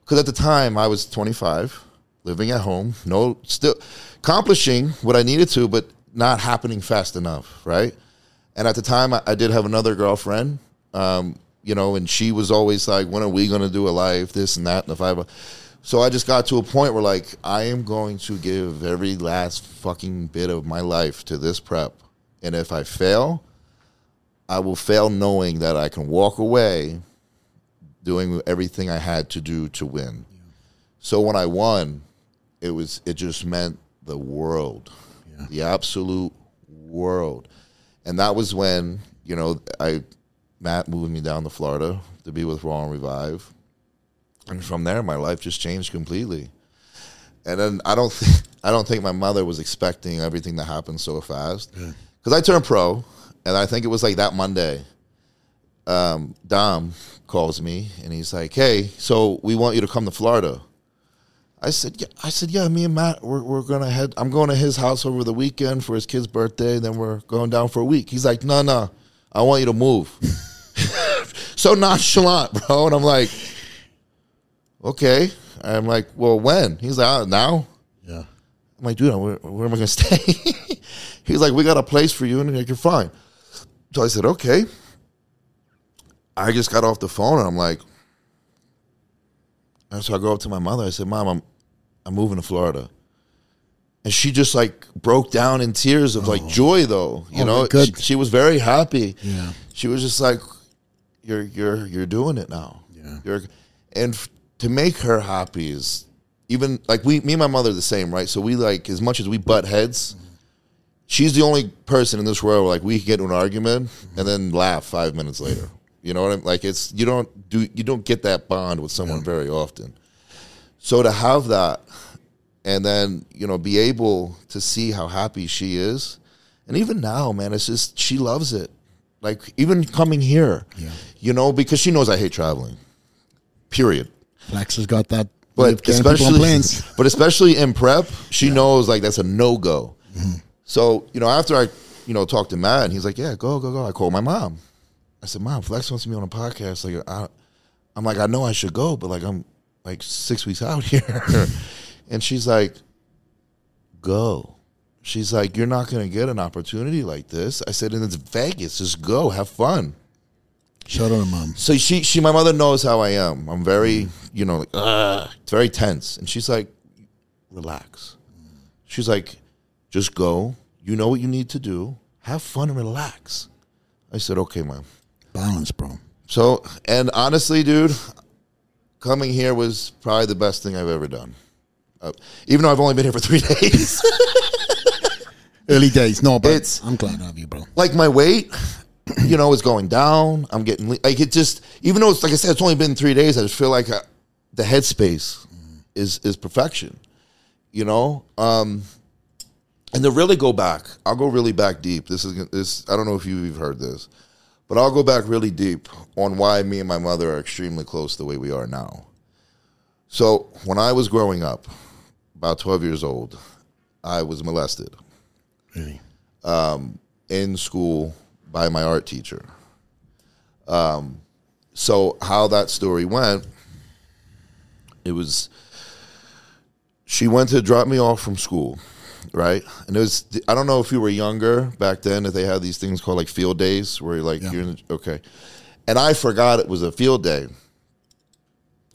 Because at the time I was 25, living at home, no, still accomplishing what I needed to, but not happening fast enough, right? And at the time I, I did have another girlfriend, um, you know, and she was always like, when are we going to do a live, this and that, and the a, so I just got to a point where like I am going to give every last fucking bit of my life to this prep. And if I fail, I will fail knowing that I can walk away doing everything I had to do to win. So when I won, it was it just meant the world. The absolute world. And that was when, you know, I Matt moved me down to Florida to be with Raw and Revive and from there my life just changed completely and then i don't think *laughs* I don't think my mother was expecting everything to happen so fast. Because I turned pro, and I think it was like that Monday. Um, Dom calls me and he's like, "Hey, so we want you to come to Florida." I said, "Yeah." I said, "Yeah." Me and Matt, we're we're gonna head. I'm going to his house over the weekend for his kid's birthday. Then we're going down for a week. He's like, "No, no, I want you to move." *laughs* so nonchalant, bro. And I'm like, "Okay." I'm like, "Well, when?" He's like, oh, "Now." Yeah. I'm like, dude, where, where am I going *laughs* to stay? He's like, we got a place for you, and like, you're fine. So I said, okay. I just got off the phone, and I'm like, and so I go up to my mother. I said, Mom, I'm, I'm moving to Florida. And she just like broke down in tears of like oh. joy, though. You Oh, know, she, she was very happy. Yeah. She was just like, "You're you're you're doing it now." Yeah. You're, and f- to make her happy is even like we, me and my mother, are the same, right? So we like as much as we butt heads. She's the only person in this world where like we get into an argument and then laugh five minutes later. You know what I'm like? It's you don't do you don't get that bond with someone very often. So to have that, and then you know be able to see how happy she is, and even now, man, it's just she loves it. Like even coming here, Yeah. you know, because she knows I hate traveling. Period. Flex has got that. But getting people on especially, *laughs* but especially in prep, she knows like that's a no go. Mm-hmm. So you know, after I you know talked to Matt, and he's like, "Yeah, go, go, go." I called my mom. I said, "Mom, Flex wants me on a podcast. Like, I, I'm like, I know I should go, but like, I'm like six weeks out *laughs* here." and she's like, "Go." She's like, "You're not going to get an opportunity like this." I said, "And it's Vegas. Just go, have fun." Shout out to mom. So she, she, my mother knows how I am. I'm very, mm. you know, like, Ugh. it's very tense. And she's like, relax. She's like, just go. You know what you need to do. Have fun and relax. I said, okay, mom. Balance, bro. So, and honestly, dude, coming here was probably the best thing I've ever done. Uh, even though I've only been here for three *laughs* days. Early days. No, but It's- I'm glad to have you, bro. like my weight, *clears throat* you know, is going down. I'm getting like it just even though it's like I said, it's only been three days. I just feel like uh the headspace is is perfection, you know. Um, and to really go back, I'll go really back deep. This is this. I don't know if you've heard this, but I'll go back really deep on why me and my mother are extremely close the way we are now. So when I was growing up, about twelve years old, I was molested Really. in school by my art teacher. Um, so how that story went, it was she went to drop me off from school, right? And it was I don't know if you were younger back then if they had these things called like field days where you're like Yeah. you're in the, okay, and I forgot it was a field day.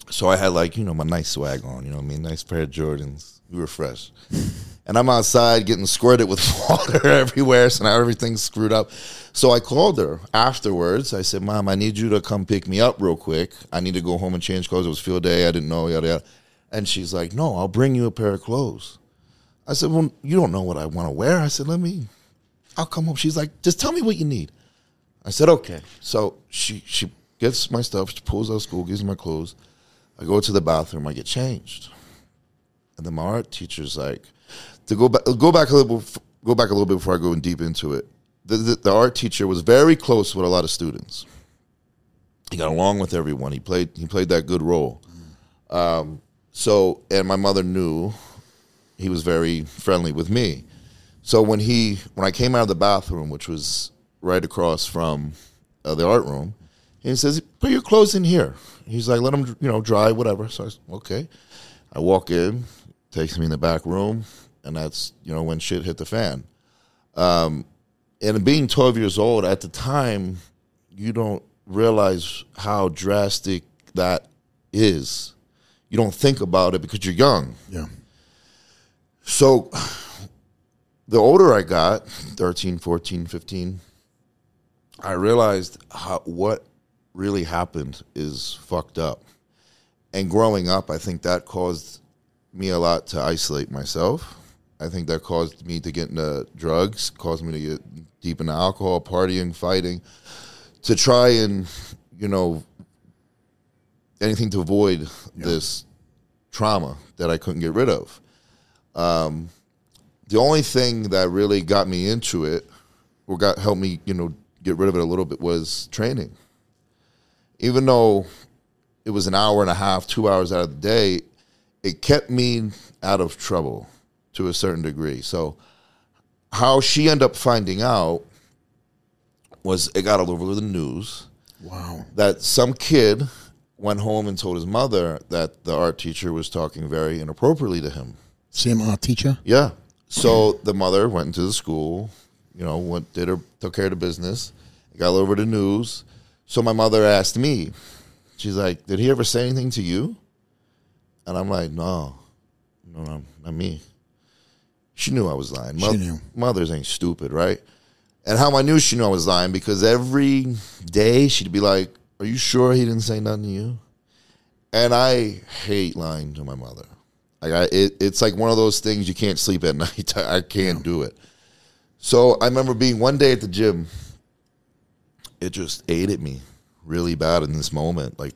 So I had like you know my nice swag on, you know what I mean, nice pair of Jordans. We were fresh, *laughs* and I'm outside getting squirted with *laughs* water everywhere, so now everything's screwed up. So I called her afterwards. I said, "Mom, I need you to come pick me up real quick. I need to go home and change clothes. It was field day. I didn't know yada yada." And she's like, "No, I'll bring you a pair of clothes." I said, "Well, you don't know what I want to wear." I said, "Let me. I'll come home." She's like, "Just tell me what you need." I said, "Okay." So she she gets my stuff. She pulls out of school, gives me my clothes. I go to the bathroom. I get changed, and then my art teacher's like, to go back go back a little go back a little bit before I go in deep into it. The, the, the art teacher was very close with a lot of students. He got along with everyone. He played he played that good role. Um, so and my mother knew he was very friendly with me. So when he when I came out of the bathroom, which was right across from uh, the art room, he says, "Put your clothes in here." He's like, "Let them, you know, dry, whatever." So I said, "Okay." I walk in, takes me in the back room, and that's you know when shit hit the fan. Um, and being 12 years old at the time, you don't realize how drastic that is. You don't think about it because you're young. Yeah. So the older I got, 13, 14, 15, I realized how, what really happened is fucked up. And growing up, I think that caused me a lot to isolate myself. I think that caused me to get into drugs, caused me to get deep into alcohol, partying, fighting, to try and, you know, anything to avoid this trauma that I couldn't get rid of. Um, the only thing that really got me into it, or got helped me, you know, get rid of it a little bit, was training. Even though it was an hour and a half, two hours out of the day, it kept me out of trouble to a certain degree. So, how she ended up finding out was it got all over the news Wow. that some kid went home and told his mother that the art teacher was talking very inappropriately to him. Same art teacher. Yeah. So the mother went into the school, you know, went did her took care of the business, got over the news. So my mother asked me, she's like, "Did he ever say anything to you?" And I'm like, "No, no, no, not me." She knew I was lying. She knew. Mothers ain't stupid, right? And how I knew she knew I was lying because every day she'd be like, "Are you sure he didn't say nothing to you?" And I hate lying to my mother. Like I, it, it's like one of those things you can't sleep at *laughs* night. I can't do it. So I remember being one day at the gym. It just ate at me really bad in this moment. Like,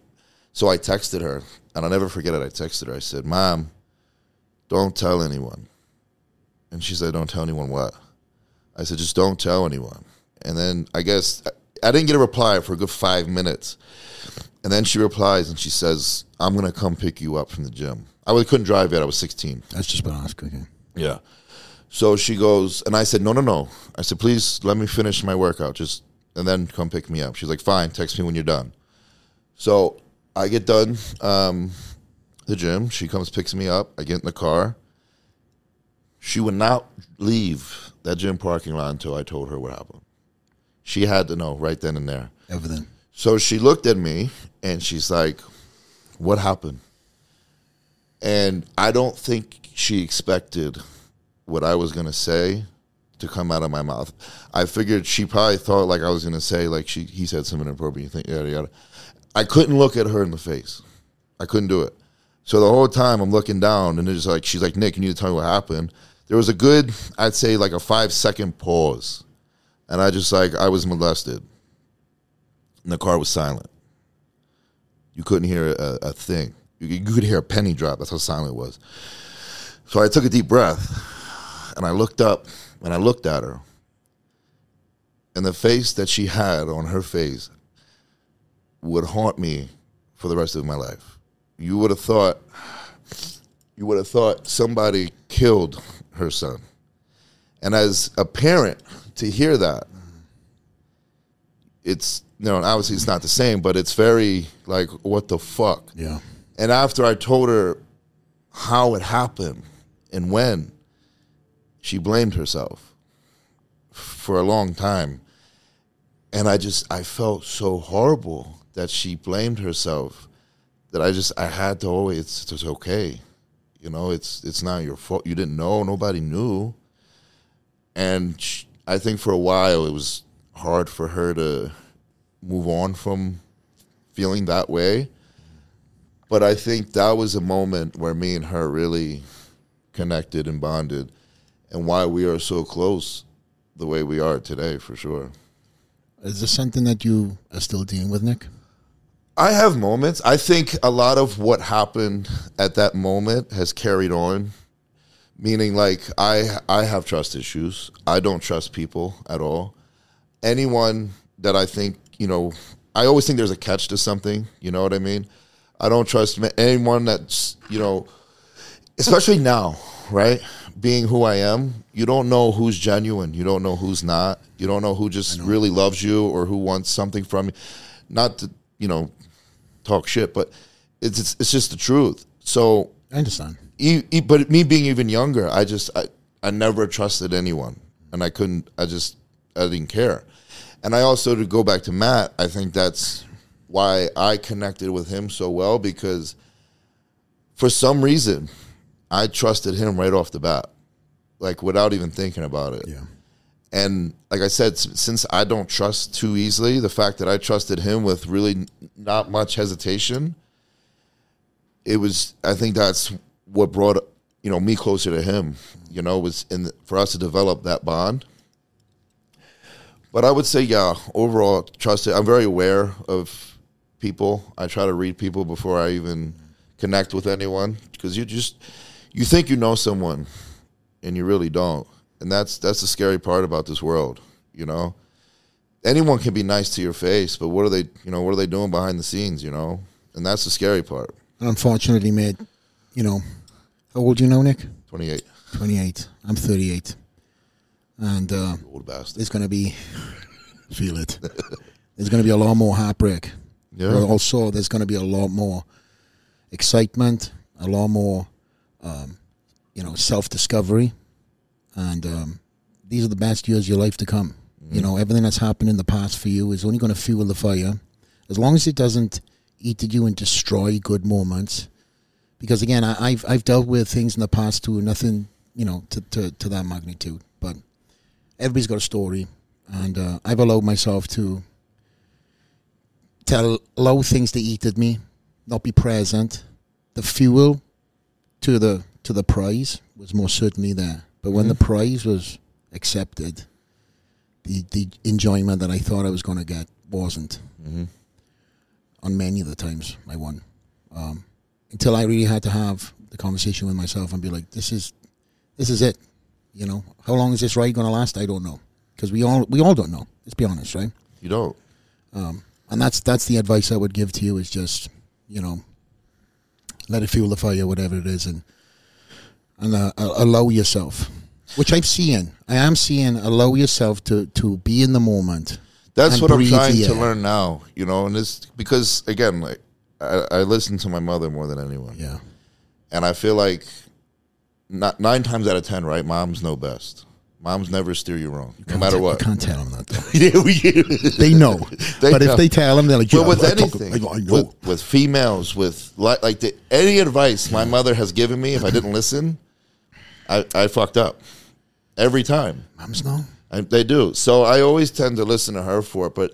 so I texted her, and I'll never forget it. I texted her. I said, "Mom, don't tell anyone." And she said, "Don't tell anyone what?" I said, "Just don't tell anyone." And then I guess I, I didn't get a reply for a good five minutes. And then she replies and she says, "I'm gonna come pick you up from the gym." I couldn't drive yet. I was 16. That's just what I was cooking. Yeah. So she goes, and I said, "No, no, no." I said, "Please let me finish my workout, just and then come pick me up." She's like, "Fine. Text me when you're done." So I get done um, the gym. She comes, picks me up. I get in the car. She would not leave that gym parking lot until I told her what happened. She had to know right then and there. Everything. So she looked at me and she's like, What happened? And I don't think she expected what I was going to say to come out of my mouth. I figured she probably thought like I was going to say, like, she, he said something inappropriate, you think, yada, yada. I couldn't look at her in the face. I couldn't do it. So the whole time I'm looking down and it's like, she's like, Nick, you need to tell me what happened. There was a good, I'd say like a five second pause. And I just like, I was molested and the car was silent. You couldn't hear a, a thing. You, you could hear a penny drop. That's how silent it was. So I took a deep breath and I looked up and I looked at her. And the face that she had on her face would haunt me for the rest of my life. You would have thought you would have thought somebody killed her son. And as a parent, to hear that, it's you know, obviously it's not the same, but it's very like, what the fuck? Yeah. And after I told her how it happened and when, she blamed herself for a long time. And I just, I felt so horrible that she blamed herself that I just, I had to always, it's, it's okay. You know, it's, it's not your fault. You didn't know. Nobody knew. And sh I think for a while it was hard for her to move on from feeling that way. But I think that was a moment where me and her really connected and bonded, and why we are so close the way we are today, for sure. Is this something that you are still dealing with, Nick? I have moments. I think a lot of what happened at that moment has carried on. Meaning, like I, I have trust issues. I don't trust people at all. Anyone that I think, you know, I always think there's a catch to something. You know what I mean? I don't trust anyone that's, you know, especially now, right? Being who I am, you don't know who's genuine. You don't know who's not. You don't know who just really loves you or who wants something from you. Not to, you know, talk shit, but it's it's, it's just the truth. So, I understand. e- e- but me being even younger, I just I, I never trusted anyone, and I couldn't. I just I didn't care. And I also to go back to Matt, I think that's why I connected with him so well because for some reason I trusted him right off the bat, like without even thinking about it. Yeah. And like I said, since I don't trust too easily, the fact that I trusted him with really not much hesitation, it was. I think that's what brought you know me closer to him. You know, was in the, for us to develop that bond. But I would say, yeah, overall, trust. I'm very aware of people. I try to read people before I even connect with anyone because you just you think you know someone, and you really don't. And that's that's the scary part about this world, you know. Anyone can be nice to your face, but what are they, you know, what are they doing behind the scenes, you know? And that's the scary part. Unfortunately, mate, you know, how old you know, Nick? 28, 28. I'm 38. And uh, old bastard. there's going to be, *laughs* feel it, there's going to be a lot more heartbreak. Yeah. But also, there's going to be a lot more excitement, a lot more, um, you know, self discovery. And um, these are the best years of your life to come. You know, everything that's happened in the past for you is only going to fuel the fire. As long as it doesn't eat at you and destroy good moments. Because again, I, I've I've dealt with things in the past too, nothing you know to, to, to that magnitude. But everybody's got a story, and uh, I've allowed myself to tell allow things to eat at me, not be present. The fuel to the to the prize was more certainly there, but when the prize was accepted, the the enjoyment that I thought I was going to get wasn't. Mhm. On many of the times I won, um, until I really had to have the conversation with myself and be like, "This is, this is it." You know, how long is this ride going to last? I don't know, because we all we all don't know. Let's be honest, right? You don't. And that's that's the advice I would give to you is just you know let it fuel the fire whatever it is and and uh, allow yourself which I've seen I am seeing allow yourself to to be in the moment That's what I'm trying to learn now, you know, and this because again, like I, I listen to my mother more than anyone, yeah and I feel like not nine times out of ten, right? Moms know best. Moms never steer you wrong, no matter you what. can't tell them that though. *laughs* yeah, we, they know *laughs* They but know. if they tell them they're like yeah, but with I talk- anything, I, I know with, with females, with like, like the, any advice my mother has given me, if I didn't listen, I, I fucked up every time. moms know I, they do. So I always tend to listen to her for it. But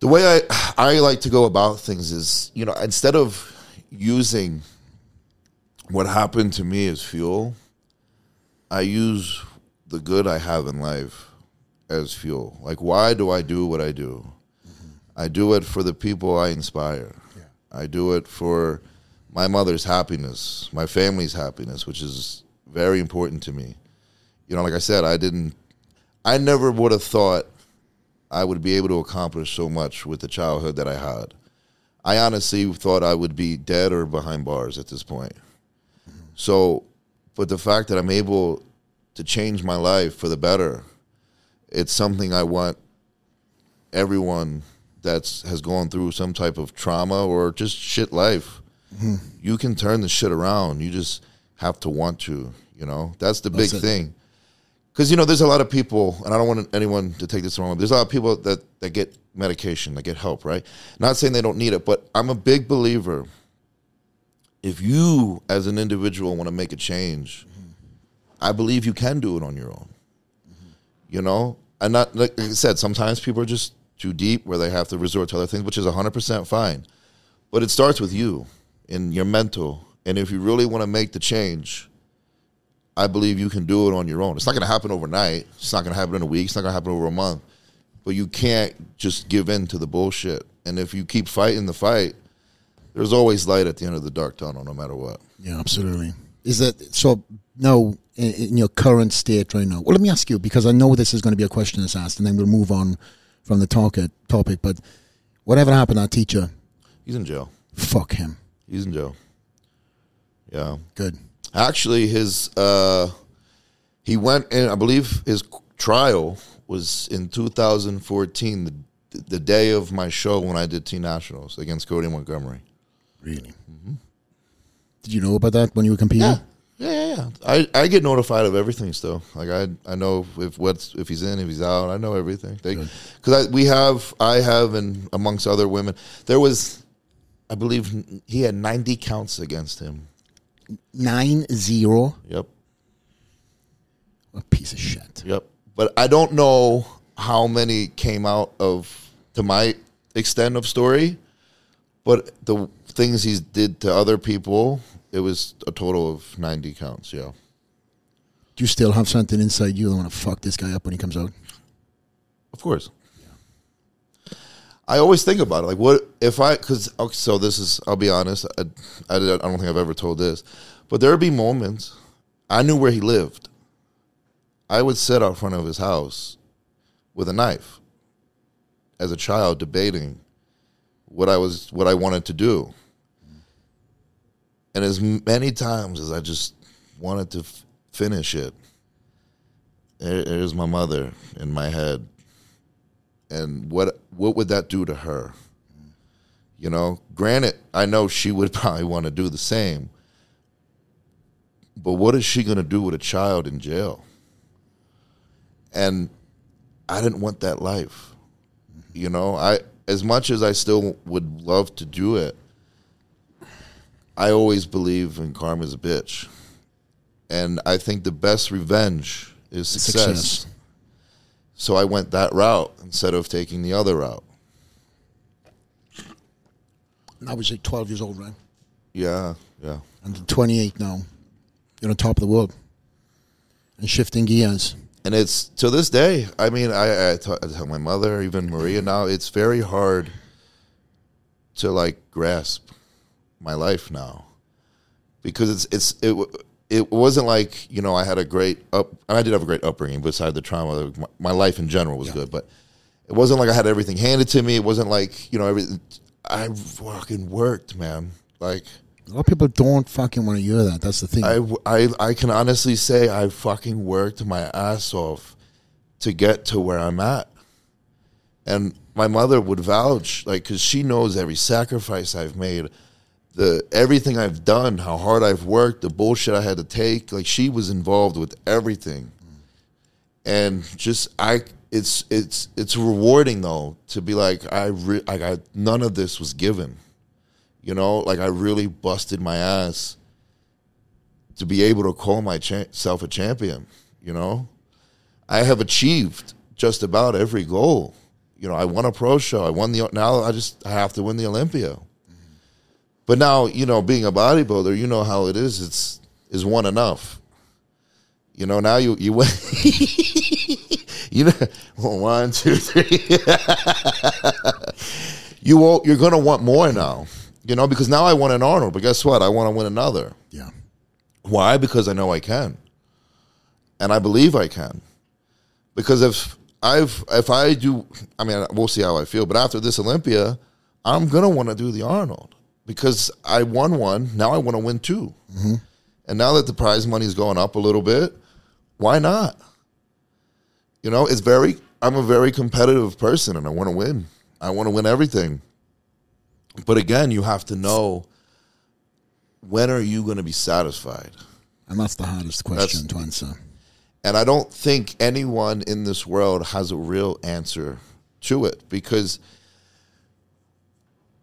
the way I I like to go about things is, you know, instead of using what happened to me as fuel, I use the good I have in life as fuel. Like, why do I do what I do? Mm-hmm. I do it for the people I inspire. I do it for my mother's happiness, my family's happiness, which is very important to me. You know, like I said, I didn't, I never would have thought I would be able to accomplish so much with the childhood that I had. I honestly thought I would be dead or behind bars at this point. Mm-hmm. So, but the fact that I'm able to change my life for the better, it's something I want everyone that's has gone through some type of trauma or just shit life. Hmm. You can turn the shit around. You just have to want to. You know, that's the big it. thing. Because you know, there's a lot of people, and I don't want anyone to take this the wrong. way, There's a lot of people that that get medication, that get help, right? Not saying they don't need it, but I'm a big believer. If you, as an individual, want to make a change, I believe you can do it on your own. You know, and not like I said, sometimes people are just too deep where they have to resort to other things, which is 100% fine. But it starts with you and your mental. And if you really want to make the change, I believe you can do it on your own. It's not going to happen overnight. It's not going to happen in a week. It's not going to happen over a month. But you can't just give in to the bullshit. And if you keep fighting the fight, there's always light at the end of the dark tunnel, no matter what. Yeah, absolutely. Is that so? No, in, in your current state right now. Well, let me ask you because I know this is going to be a question that's asked, and then we'll move on from the talk topic. But whatever happened to that teacher, He's in jail. fuck him. He's in jail. Yeah. Good. Actually, his uh, he went in. I believe his trial was in 2014, the the day of my show when I did Teen Nationals against Cody Montgomery. Really. Did you know about that when you were competing? Yeah, yeah, yeah. yeah. I, I get notified of everything still. Like I I know if what's if he's in, if he's out. I know everything. Because we have I have and amongst other women, there was, I believe he had 90 counts against him. Nine zero. Yep. A piece of shit. Yep. But I don't know how many came out of to my extent of story, but the things he did to other people, it was a total of 90 counts, yeah. Do you still have something inside you that want to fuck this guy up when he comes out? Of course. I always think about it. Like, what if I? Because so this is. I'll be honest. I, I, don't think I've ever told this, but there would be moments. I knew where he lived. I would sit out front of his house with a knife as a child debating what I was what I wanted to do. And as many times as I just wanted to f- finish it, there- there's my mother in my head. And what what would that do to her? You know, granted, I know she would *laughs* probably want to do the same. But what is she going to do with a child in jail? And I didn't want that life. You know, I as much as I still would love to do it, I always believe in karma's a bitch. And I think the best revenge is success. Success. So I went that route instead of taking the other route. Now I was like 12 years old, right? Yeah, yeah. And 28 now. You're on top of the world. And shifting gears. and it's to this day. I mean, I, I, t- I tell my mother, even Maria now, it's very hard to like grasp my life now because it's it's it it wasn't like you know I had a great up. and I did have a great upbringing beside the trauma. My, my life in general was good, but it wasn't like I had everything handed to me. It wasn't like you know everything. I fucking worked, man. Like. A lot of people don't fucking want to hear that. That's the thing. I, I, I can honestly say I fucking worked my ass off to get to where I'm at. And my mother would vouch, like, because she knows every sacrifice I've made, the everything I've done, how hard I've worked, the bullshit I had to take. Like, she was involved with everything. And just, I, it's, it's, it's rewarding though to be like, I, re- like, I, none of this was given. You know, like I really busted my ass to be able to call myself a champion. You know, I have achieved just about every goal. You know, I won a pro show. I won the now. I just I have to win the Olympia. But now, you know, being a bodybuilder, you know how it is. It's is one enough. You know, now you you *laughs* win. you know, one, two, three. you will, you're gonna want more now. You know, because now I want an Arnold, but guess what? I want to win another. yeah. Why? Because I know I can. And I believe I can. Because if I've if I do I mean we'll see how I feel, but after this Olympia, I'm gonna want to do the Arnold. Because I won one, now I want to win 2 mm-hmm. And now that the prize money's going up a little bit, why not? You know, it's very I'm a very competitive person and I want to win. I want to win everything. But again, you have to know when are you going to be satisfied? And that's the hardest question to answer. And I don't think anyone in this world has a real answer to it because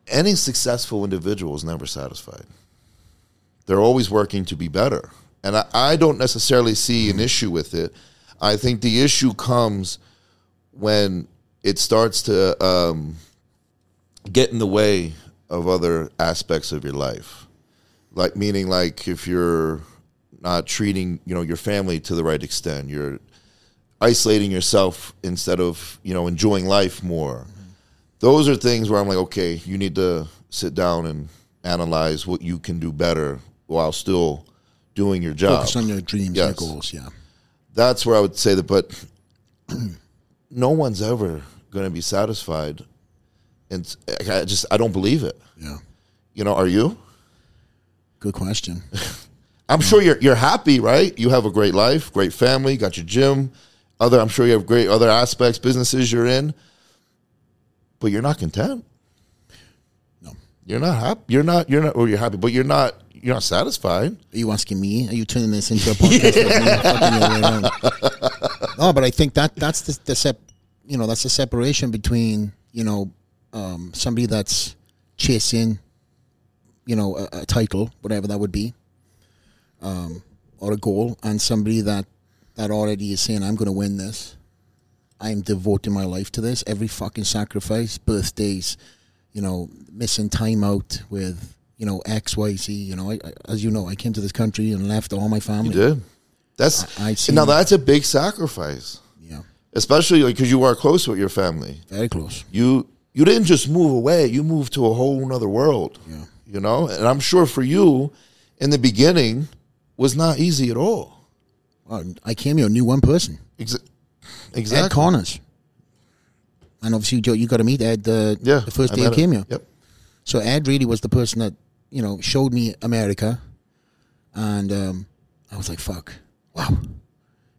any successful individual is never satisfied. They're always working to be better. And I, I don't necessarily see an issue with it. I think the issue comes when it starts to um, get in the way of other aspects of your life. Like, meaning, like, if you're not treating you know your family to the right extent you're isolating yourself instead of you know enjoying life more those are things where i'm like okay you need to sit down and analyze what you can do better while still doing your job Focus on your dreams, Yes. your goals. Yeah. that's where i would say that but *clears throat* no one's ever going to be satisfied and i just i don't believe it Yeah. you know are you Good question. *laughs* I'm sure you're you're happy, right? You have a great life, great family, got your gym, other I'm sure you have great other aspects, businesses you're in. But you're not content. No. You're not happy. You're not you're not or you're happy, but you're not you're not satisfied. Are you asking me? Are you turning this into a podcast? with me? *laughs* Fucking the other way around. no, but I think that that's the, the sep, you know, that's the separation between you know um, somebody that's chasing, you know, a, a title, whatever that would be, um, or a goal, and somebody that that already is saying, "I'm going to win this. I'm devoting my life to this. Every fucking sacrifice, birthdays, you know, missing time out with." You know X, Y, Z. You know, I, I, as you know, I came to this country and left all my family. You did. That's I- I've now that's a big sacrifice, Yeah, especially because you are close with your family. very close. You you didn't just move away; you moved to a whole other world. Yeah. You know, and I'm sure for you, in the beginning, was not easy at all. Well, I came here, knew one person, Exa- Ed exactly. Connors. And obviously, Joe, you got to meet Ed uh, yeah. the first I day I came here. Yep. So Ed really was the person that you know showed me America, and um, I was like, "Fuck, wow,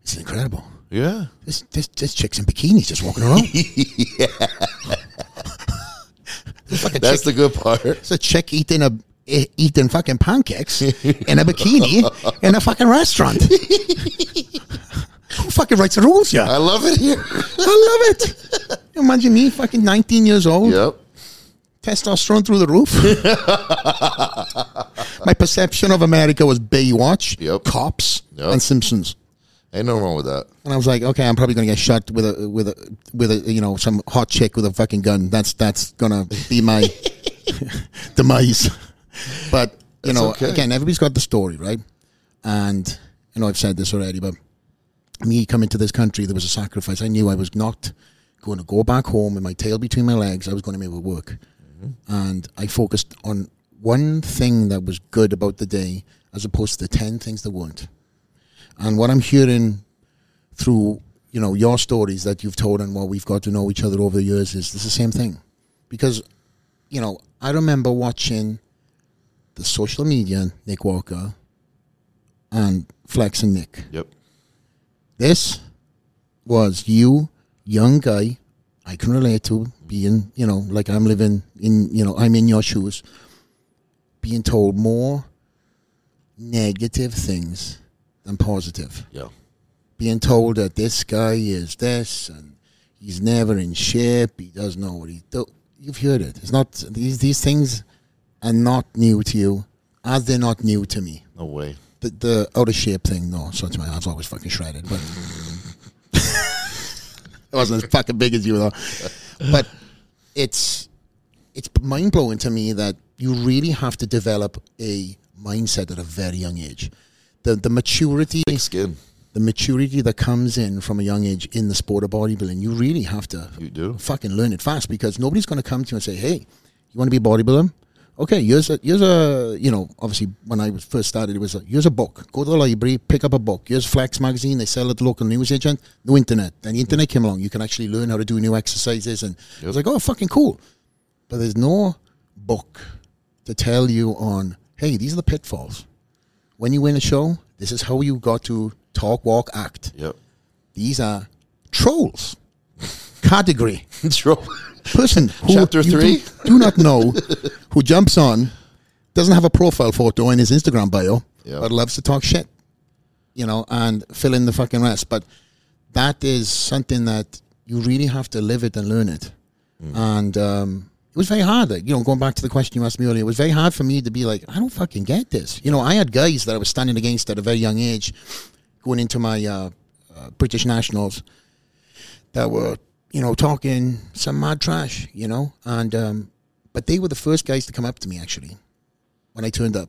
it's incredible." Yeah. This this this chick's in bikinis just walking around. *laughs* It's like That's chick, the good part. it's a chick eating a eh, eating fucking pancakes in a bikini *laughs* in a fucking restaurant. *laughs* Who fucking writes the rules here? I love it here. *laughs* I love it. Imagine me, fucking 19 years old, yep. testosterone through the roof. *laughs* My perception of America was Baywatch, Yep. Cops, Yep. and Simpsons. Ain't no wrong with that. And I was like, okay, I'm probably gonna get shot with a with a with a you know some hot chick with a fucking gun. That's that's gonna be my *laughs* demise. But you That's know, okay. again, everybody's got the story, right? And you know, I've said this already, but me coming to this country, there was a sacrifice. I knew I was not going to go back home with my tail between my legs. I was going to make it work, mm-hmm. and I focused on one thing that was good about the day, as opposed to the ten things that weren't. And what I'm hearing through you know your stories that you've told and what we've got to know each other over the years is it's the same thing because you know i remember watching the social media nick walker and flex and nick Yep. This was you young guy i can relate to being you know like i'm living in you know i'm in your shoes being told more negative things than positive Yeah. being told that this guy is this and he's never in shape, he doesn't know what he do. You've heard it. It's not these these things are not new to you, as they're not new to me. No way. The the shape thing, no, so to my I was always fucking shredded, but *laughs* it wasn't as fucking big as you though. But it's it's mind blowing to me that you really have to develop a mindset at a very young age. The the maturity Thick skin. the maturity that comes in from a young age in the sport of bodybuilding, you really have to You do. fucking learn it fast because nobody's going to come to you and say, "Hey, you want to be a bodybuilder? Okay, here's a here's a you know obviously when I was first started it was a, here's a book. Go to the library, pick up a book. Here's Flex magazine. They sell it at the local newsagent. No internet. Then the internet came along. You can actually learn how to do new exercises, and I was like, oh, fucking cool. But there's no book to tell you on, hey, these are the pitfalls. When you win a show, this is how you got to talk, walk, act. Yep. These are trolls. Category *laughs* True. Person who Chapter you three? do, do not know who jumps on doesn't have a profile photo in his Instagram bio Yeah. but loves to talk shit you know and fill in the fucking rest but that is something that you really have to live it and learn it and um it was very hard like, you know going back to the question you asked me earlier it was very hard for me to be like I don't fucking get this you know I had guys that I was standing against at a very young age going into my uh, uh, British nationals that were, you know, talking some mad trash, you know, and um, but they were the first guys to come up to me actually when I turned up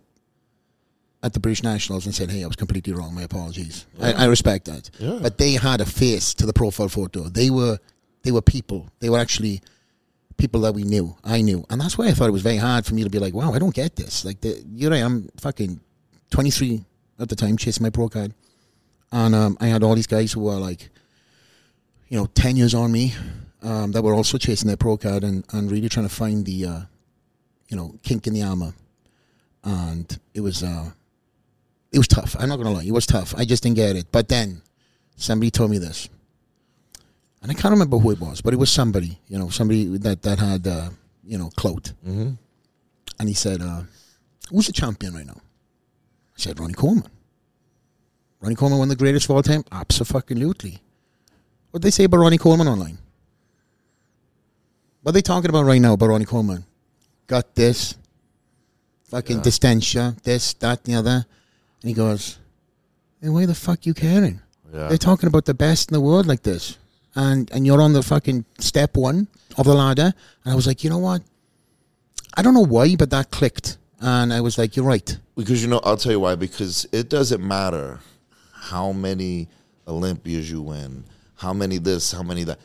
at the British Nationals and said, "Hey, I was completely wrong. My apologies." I, I respect that, Yeah. but they had a face to the profile photo. They were they were people. They were actually people that we knew. I knew, and that's why I thought it was very hard for me to be like, "Wow, I don't get this." Like, the, you're right. I'm fucking twenty three at the time, chasing my pro card, and um, I had all these guys who were like you know, 10 years on me um, that were also chasing their pro card and, and really trying to find the, uh, you know, kink in the armor. And it was, uh, it was tough. I'm not going to lie. It was tough. I just didn't get it. But then somebody told me this. And I can't remember who it was, but it was somebody, you know, somebody that, that had, uh, you know, clout. Mm-hmm. And he said, uh, who's the champion right now? I said, Ronnie Coleman. Ronnie Coleman, one of the greatest of all time? Absolutely. What they say about Ronnie Coleman online? What are they talking about right now about Ronnie Coleman? Got this, fucking Yeah. distension, this, that, and the other. And he goes, hey, why the fuck you caring? Yeah. They're talking about the best in the world like this. And and you're on the fucking step one of the ladder. And I was like, you know what? I don't know why, but that clicked. And I was like, you're right. Because you know, I'll tell you why. Because it doesn't matter how many Olympias you win, how many this, how many that.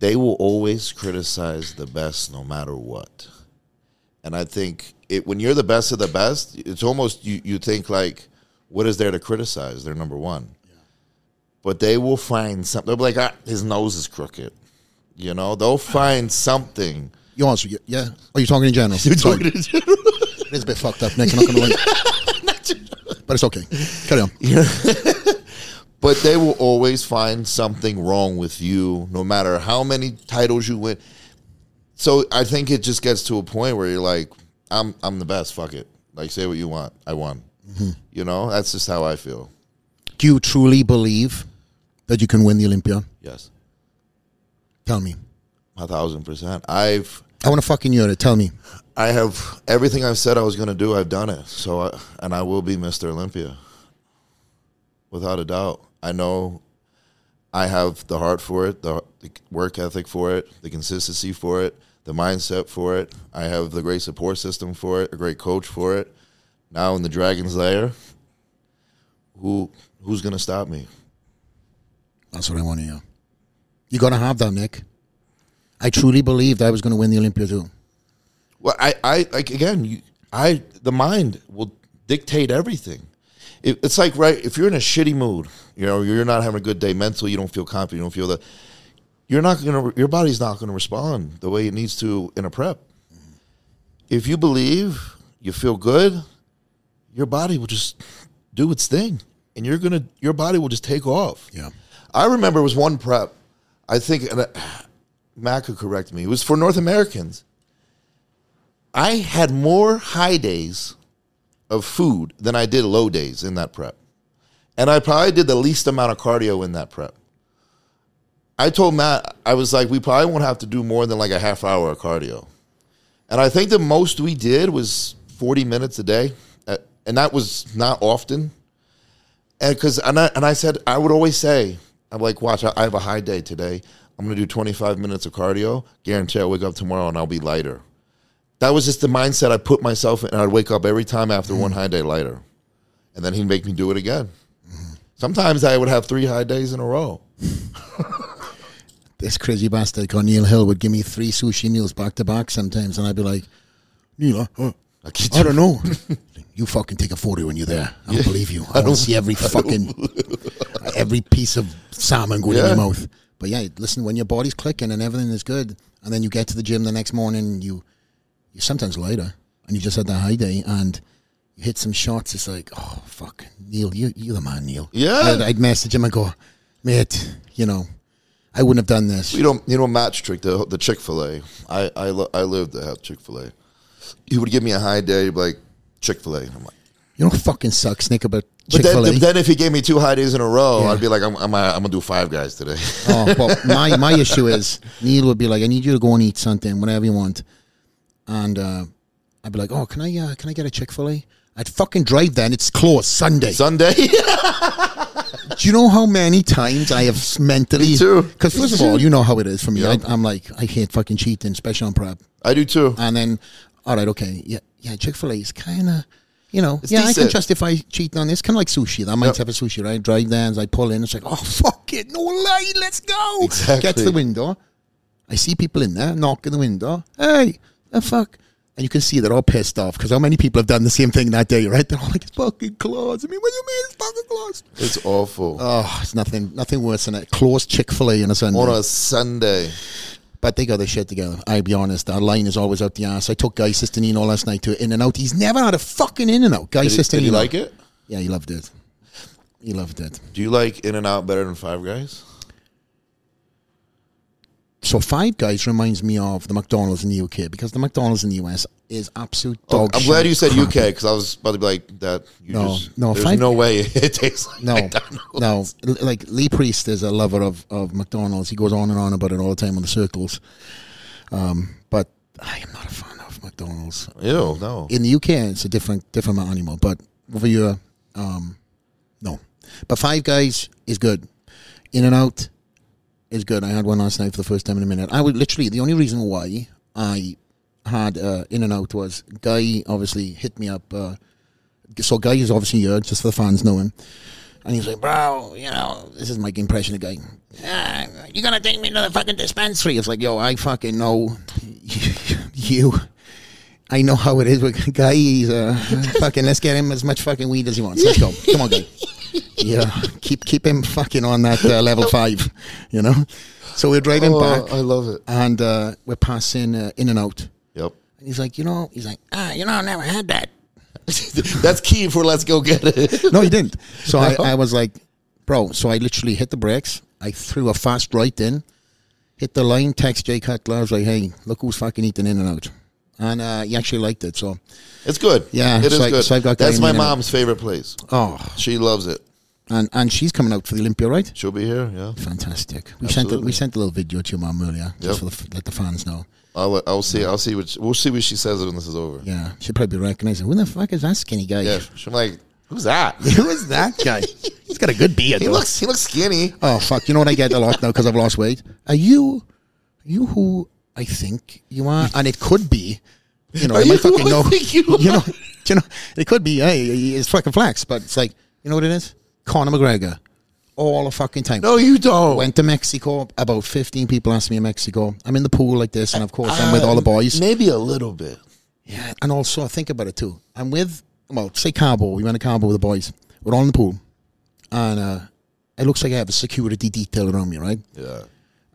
They will always criticize the best, no matter what. And I think it when you're the best of the best, it's almost you. You think like, what is there to criticize? They're number one. But they will find something. They'll be like, ah, his nose is crooked. You know, they'll find something. You also, yeah. Are you talking in general? You're talking in general. *laughs* Sorry. It is a bit fucked up, Nick. I'm not going to lie. *laughs* but it's okay. Carry on. *laughs* But they will always find something wrong with you, no matter how many titles you win. So I think it just gets to a point where you're like, I'm I'm the best. Fuck it. Like say what you want. I won. Mm-hmm. You know, that's just how I feel. Do you truly believe that you can win the Olympia? Yes, Tell me. a thousand percent. I've I want to fucking hear it. Tell me. I have everything I've said I was going to do. I've done it. So I, and I will be Mr. Olympia, without a doubt. I know I have the heart for it, the, the work ethic for it, the consistency for it, the mindset for it. I have the great support system for it, a great coach for it. Now in the Dragon's Lair, who who's going to stop me? That's what I want to hear. You're going to have that, Nick. I truly believed I was going to win the Olympia too. Well, I, I like again, you, I the mind will dictate everything. It, it's like right if you're in a shitty mood, you know, you're not having a good day mentally, you don't feel confident, you don't feel that. You're not gonna, your body's not gonna respond the way it needs to in a prep. If you believe, you feel good, your body will just do its thing, and you're gonna, your body will just take off. Yeah. I remember it was one prep. I think and, uh, Matt could correct me. It was for North Americans. I had more high days of food than I did low days in that prep. And I probably did the least amount of cardio in that prep. I told Matt, I was like, we probably won't have to do more than like a half hour of cardio. And I think the most we did was 40 minutes a day. Uh, And that was not often. And because and I, and I said I would always say I'm like watch I, have a high day today I'm gonna do 25 minutes of cardio guarantee I'll wake up tomorrow and I'll be lighter that was just the mindset I put myself in and I'd wake up every time after one high day lighter and then he'd make me do it again sometimes I would have three high days in a row This crazy bastard called Neil Hill would give me three sushi meals back to back sometimes, and I'd be like, Neil, uh, uh, I I don't know. *laughs* you fucking take a photo when you're there. I don't believe you. I, don't see every *laughs* fucking *laughs* every piece of salmon going in your mouth. But yeah, listen, when your body's clicking and everything is good, and then you get to the gym the next morning, you sometimes lighter, and you just had that high day, and you hit some shots. It's like, oh fuck, Neil, you you're the man, Neil. Yeah. I'd, I'd message him and go, mate, you know, I wouldn't have done this. You know, you know, match trick the the Chick Fil A. I I, lo- I lived to have Chick Fil A. He would give me a high day, like Chick Fil A. I'm like, You know what fucking sucks, Nick, about but Chick then, Fil A. then if he gave me two high days in a row, Yeah. I'd be like, I'm I'm, I'm gonna do five guys today. Oh, but *laughs* my my issue is Neil would be like, I need you to go and eat something, whatever you want, and uh, I'd be like, Oh, can I uh, can I get a Chick Fil A? I'd fucking drive there, and it's closed Sunday. Sunday, *laughs* Do you know how many times I have mentally? Me too. Because first of all, you know how it is for me. Yeah. I, I'm like, I hate fucking cheating, especially on prep. I do too. And then, all right, okay, yeah, yeah, Chick Fil A is kind of, you know, It's yeah, I can decent. justify cheating on this. Kind of like sushi. That might Yep. have a sushi, right? Drive there, and I pull in. It's like, oh fuck it, no lie, let's go. Exactly. Get to the window. I see people in there, knock on the window. Hey, the fuck. And you can see they're all pissed off because how many people have done the same thing that day, right? *laughs* They're all like, it's fucking closed. I mean, what do you mean it's fucking closed? It's awful Oh, it's nothing, nothing worse than a closed Chick Fil A on a Sunday. on a Sunday. But they got their shit together. I'll be honest. Our line is always out the ass. I took Guy Cisternino last night to In and Out. He's never had a fucking In and Out. Guy Did, he- did you like it? Yeah, he loved it. He loved it. Do you like In and Out better than Five Guys? So Five Guys reminds me of the McDonald's in the UK because the McDonald's in the US is absolute dog Oh, I'm glad you said crap. UK because *laughs* I was about to be like that. You No, just, no, There's Five- no way it tastes like No, McDonald's. no. Like Lee Priest is a lover of, of McDonald's. He goes on and on about it all the time on the circles. Um, but I am not a fan of McDonald's. Ew, no. in the UK, it's a different different animal, but over here, um, no. But Five Guys is good. In and Out is good. I had one last night for the first time in a minute. I would literally the only reason why I had uh, In and Out was Guy obviously hit me up. Uh, so Guy is obviously here, just for the fans know him. And he's like, bro, you know, this is my impression of Guy. Ah, you gonna take me to the fucking dispensary? It's like, yo, I fucking know *laughs* you. I know how it is with guy. He's uh, *laughs* fucking. Let's get him as much fucking weed as he wants. Let's go. Come on, guy. *laughs* Yeah, keep keep him fucking on that uh, level five. You know. So we're driving Oh, back, I love it. and uh, we're passing uh, in and out. Yep. And he's like, you know, he's like, ah, you know, I never had that. *laughs* That's key for let's go get it. No, he didn't. So I, I was like, bro. So I literally hit the brakes. I threw a fast right in, hit the line, text Jay Cutler. I was like, hey, look who's fucking eating in and out. And uh, he actually liked it. So, It's good. Yeah, it is so I- good. so I've got That's my mom's favorite place. oh, She loves it. and and she's coming out for the Olympia, right? She'll be here. Yeah. Fantastic. We sent a, we sent a little video to your mom earlier, Yep. just for the, let the fans know. I'll I'll see. I'll see what we'll see what she says when this is over. Yeah, she'll probably recognize him. Who the fuck is that skinny guy? Yeah. She's like, who's that? *laughs* Who is that guy? *laughs* He's got a good beard. He though. looks he looks skinny. Oh fuck! You know what I get a lot now because I've lost weight. Are you, are you who I think you are? And it could be, you know, you fucking *laughs* know. you *laughs* you know, you know, it could be. Hey, it's fucking flex, but it's like you know what it is. Conor McGregor, all the fucking time. No, you don't. Went to Mexico. About fifteen people asked me in Mexico. I'm in the pool like this, and of course I'm with all the boys. Maybe a little bit. Yeah, and also I think about it too. I'm with well, say Cabo. We went to Cabo with the boys. We're all in the pool, and uh, it looks like I have a security detail around me, right? Yeah.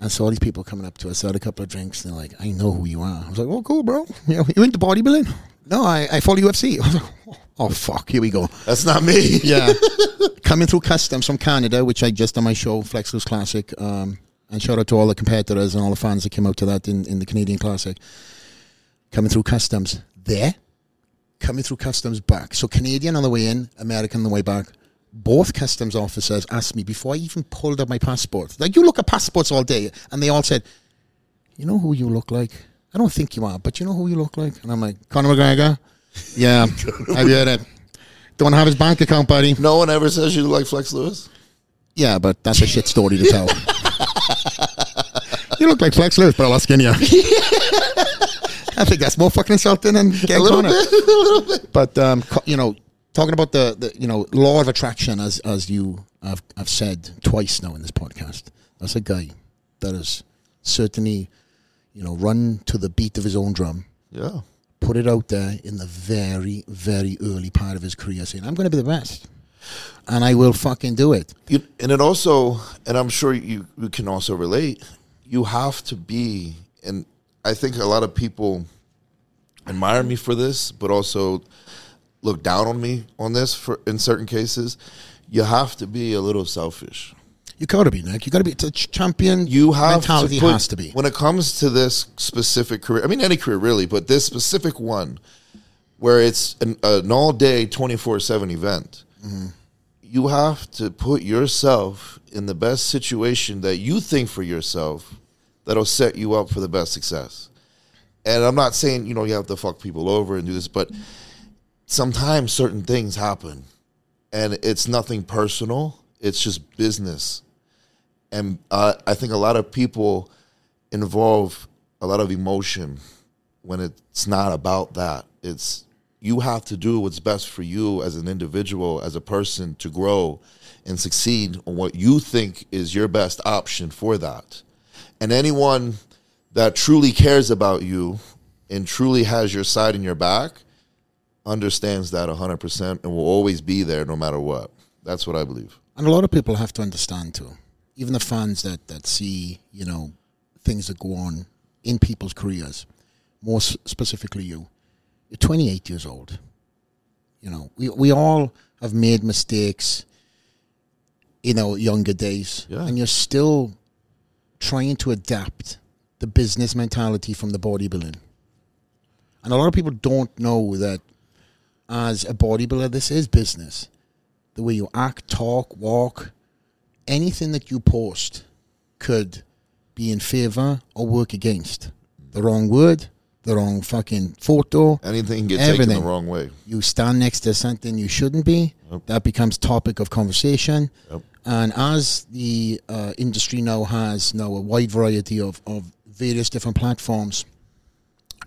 And saw all these people coming up to us, I had a couple of drinks, and they're like, "I know who you are." I was like, "Oh, cool, bro. You know, you into bodybuilding?" No, I, I follow UFC. I was like, "Oh, fuck, here we go." That's not me. *laughs* Yeah, *laughs* coming through customs from Canada, which I just on my show, Flex Lewis Classic. Um, and shout out to all the competitors and all the fans that came out to that in, in the Canadian Classic. Coming through customs there, coming through customs back. So Canadian on the way in, American on the way back. Both customs officers asked me before I even pulled out my passport. Like you look at passports all day, and they all said, "You know who you look like." I don't think you are, but you know who you look like. And I'm like, Conor McGregor. *laughs* Yeah, I get it. Don't have his bank account, buddy. No one ever says you look like Flex Lewis. Yeah, but that's a shit story to tell. you look like Flex Lewis, but a lot skinnier. I think that's more fucking insulting than A getting little on bit. *laughs* A little bit. But um, you know, talking about the, the you know law of attraction, as as you have, have said twice now in this podcast, that's a guy that has certainly, you know, run to the beat of his own drum, Yeah. put it out there in the very very early part of his career, saying, "I'm going to be the best, and I will fucking do it." You, and it also, and I'm sure you, you can also relate, you have to be, and I think a lot of people admire me for this, but also look down on me on this for in certain cases. You have to be a little selfish. You got to be Nick. You got to be a champion. You have mentality to put, has to be. when it comes to this specific career. I mean, any career really, but this specific one, where it's an, an all day, twenty four seven event. Mm-hmm. You have to put yourself in the best situation that you think for yourself that'll set you up for the best success. And I'm not saying you know you have to fuck people over and do this, but sometimes certain things happen, and it's nothing personal. It's just business and uh, I think a lot of people involve a lot of emotion when it's not about that. It's you have to do what's best for you as an individual, as a person, to grow and succeed on what you think is your best option for that. And anyone that truly cares about you and truly has your side in your back understands that 100% and will always be there no matter what. That's what I believe. And a lot of people have to understand too. Even the fans that that see, you know, things that go on in people's careers, more specifically you. You're 28 years old. You know, we we all have made mistakes in our younger days, Yeah. and you're still trying to adapt the business mentality from the bodybuilding. And a lot of people don't know that as a bodybuilder, this is business. The way you act, talk, walk, anything that you post could be in favor or work against. The wrong word, the wrong fucking photo, Anything can get taken the wrong way. you stand next to something you shouldn't be, that becomes topic of conversation. Yep. And as the uh, industry now has now a wide variety of, of various different platforms,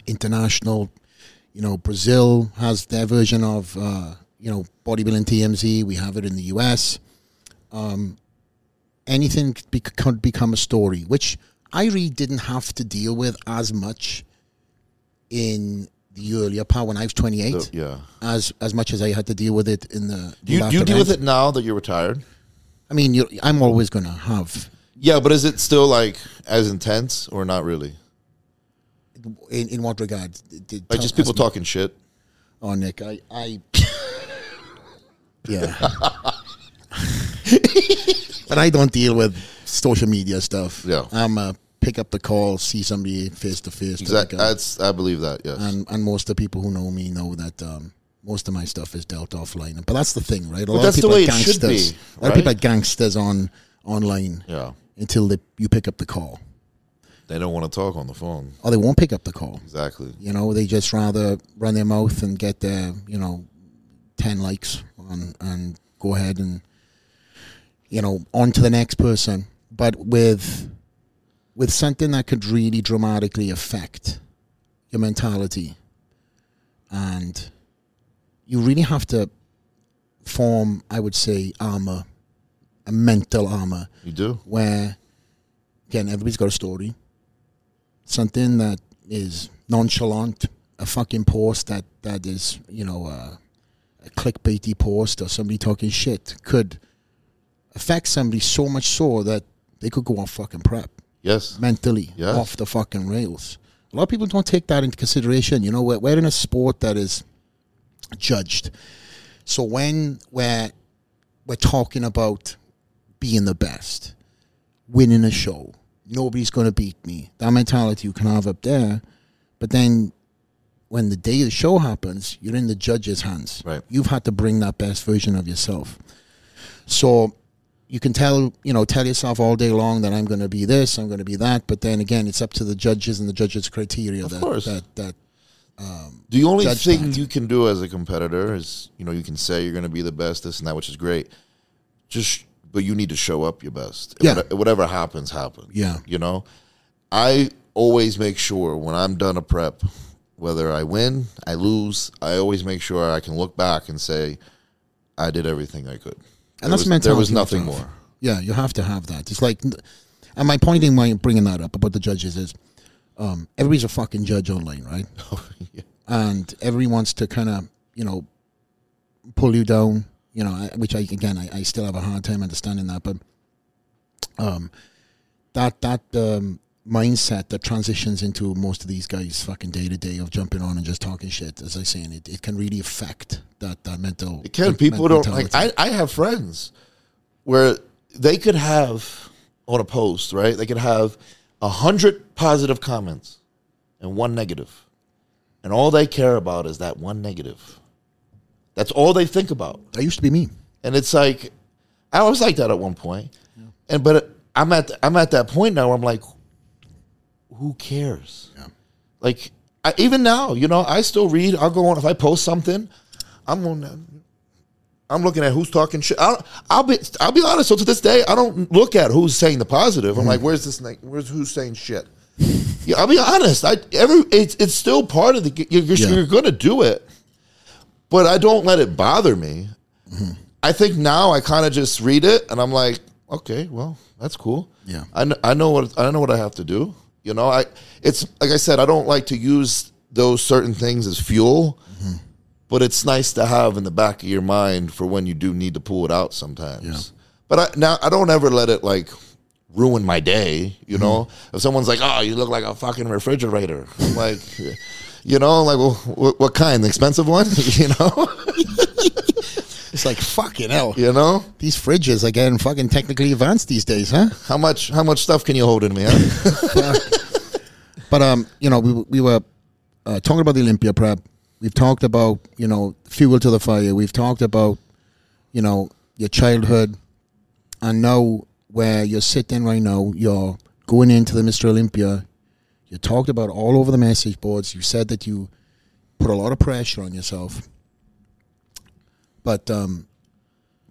international, you know, Brazil has their version of, uh, you know, bodybuilding TMZ. We have it in the US. Um, anything could, be, could become a story, which I really didn't have to deal with as much in the earlier part when I was 28, So, yeah. as as much as I had to deal with it in the. Do you, do you deal with it now that you're retired? I mean, I'm always going to have. Yeah, but is it still like as intense or not really? In, in what regard? Did- Like just people as- talking shit. Oh, Nick, I, I, *laughs* yeah. *laughs* but I don't deal with social media stuff. Yeah. I'm a pick up the call, see somebody face to face. Exactly. That's I believe that. Yes. And and most of the people who know me know that um, most of my stuff is dealt offline. But that's the thing, right? A lot that's of the people way are gangsters. be, a lot of people are gangsters on online yeah. until they, you pick up the call, They don't want to talk on the phone. or they won't pick up the call. Exactly. You know, they just rather run their mouth and get their, you know, 10 likes on, and go ahead and, you know, on to the next person. But with, with something that could really dramatically affect your mentality, and you really have to form, I would say, armor, a mental armor You do. where again everybody's got a story something that is nonchalant a fucking post that that is you know uh, a clickbaity post or somebody talking shit could affect somebody so much so that they could go on fucking prep Yes. mentally Yes. off the fucking rails a lot of people don't take that into consideration you know we're, we're in a sport that is judged so when we're we're talking about being the best, winning a show. Nobody's going to beat me. That mentality you can have up there, but then when the day of the show happens, you're in the judge's hands. Right. You've had to bring that best version of yourself. So you can tell, you know, tell yourself all day long that I'm going to be this, I'm going to be that, but then again, it's up to the judges and the judges' criteria that course. that that um, The only thing that. you can do as a competitor is, you know, you can say you're going to be the best, this and that, which is great. Just, but you need to show up your best. Yeah. Whate- Whatever happens, happens. Yeah. You know, I always make sure when I'm done a prep, whether I win, I lose, I always make sure I can look back and say, I did everything I could. And There that's was, mentality. There was you have to nothing more. Yeah, you have to have that. It's like, and my point in why bringing that up about the judges is, um, everybody's a fucking judge online, right? *laughs* Yeah. And everyone wants to kind of, you know, pull you down. You know, which I again, I, I still have a hard time understanding that, but um, that that um, mindset that transitions into most of these guys fucking day to day of jumping on and just talking shit, as I say, and it, it can really affect that that mental. It can. People don't like. I, I have friends where they could have on a post, right? They could have a hundred positive comments and one negative, and all they care about is that one negative. That's all they think about, that used to be me. and it's like I was like that at one point, and but I'm at I'm at that point now where I'm like, who cares? Yeah. Like I, even now, you know, I still read. I'll go on if I post something. I'm on. I'm looking at who's talking shit. I'll, I'll be. I'll be honest. So to this day, I don't look at who's saying the positive. I'm mm-hmm. like, where's this? Where's who's saying shit? Yeah, I'll be honest. I every it's it's still part of the. You're, you're, Yeah. you're going to do it, but I don't let it bother me. I think now I kind of just read it and I'm like, okay, well, that's cool. Yeah. I know, I know what I know what I have to do. You know, I it's like I said, I don't like to use those certain things as fuel, but it's nice to have in the back of your mind for when you do need to pull it out sometimes. Yeah. But I, now I don't ever let it like ruin my day. You mm-hmm. know, if someone's like, "Oh, you look like a fucking refrigerator," I'm like, you know, like, well, what, what kind? The expensive one? *laughs* you know, *laughs* It's like fucking hell. you know. These fridges are getting fucking technically advanced these days, huh? How much? How much stuff can you hold in me? Huh? *laughs* But um, you know, we we were uh, talking about the Olympia prep. We've talked about you know fuel to the fire. We've talked about you know your childhood, and now where you're sitting right now, you're going into the Mr. Olympia. You talked about all over the message boards. You said that you put a lot of pressure on yourself. But um,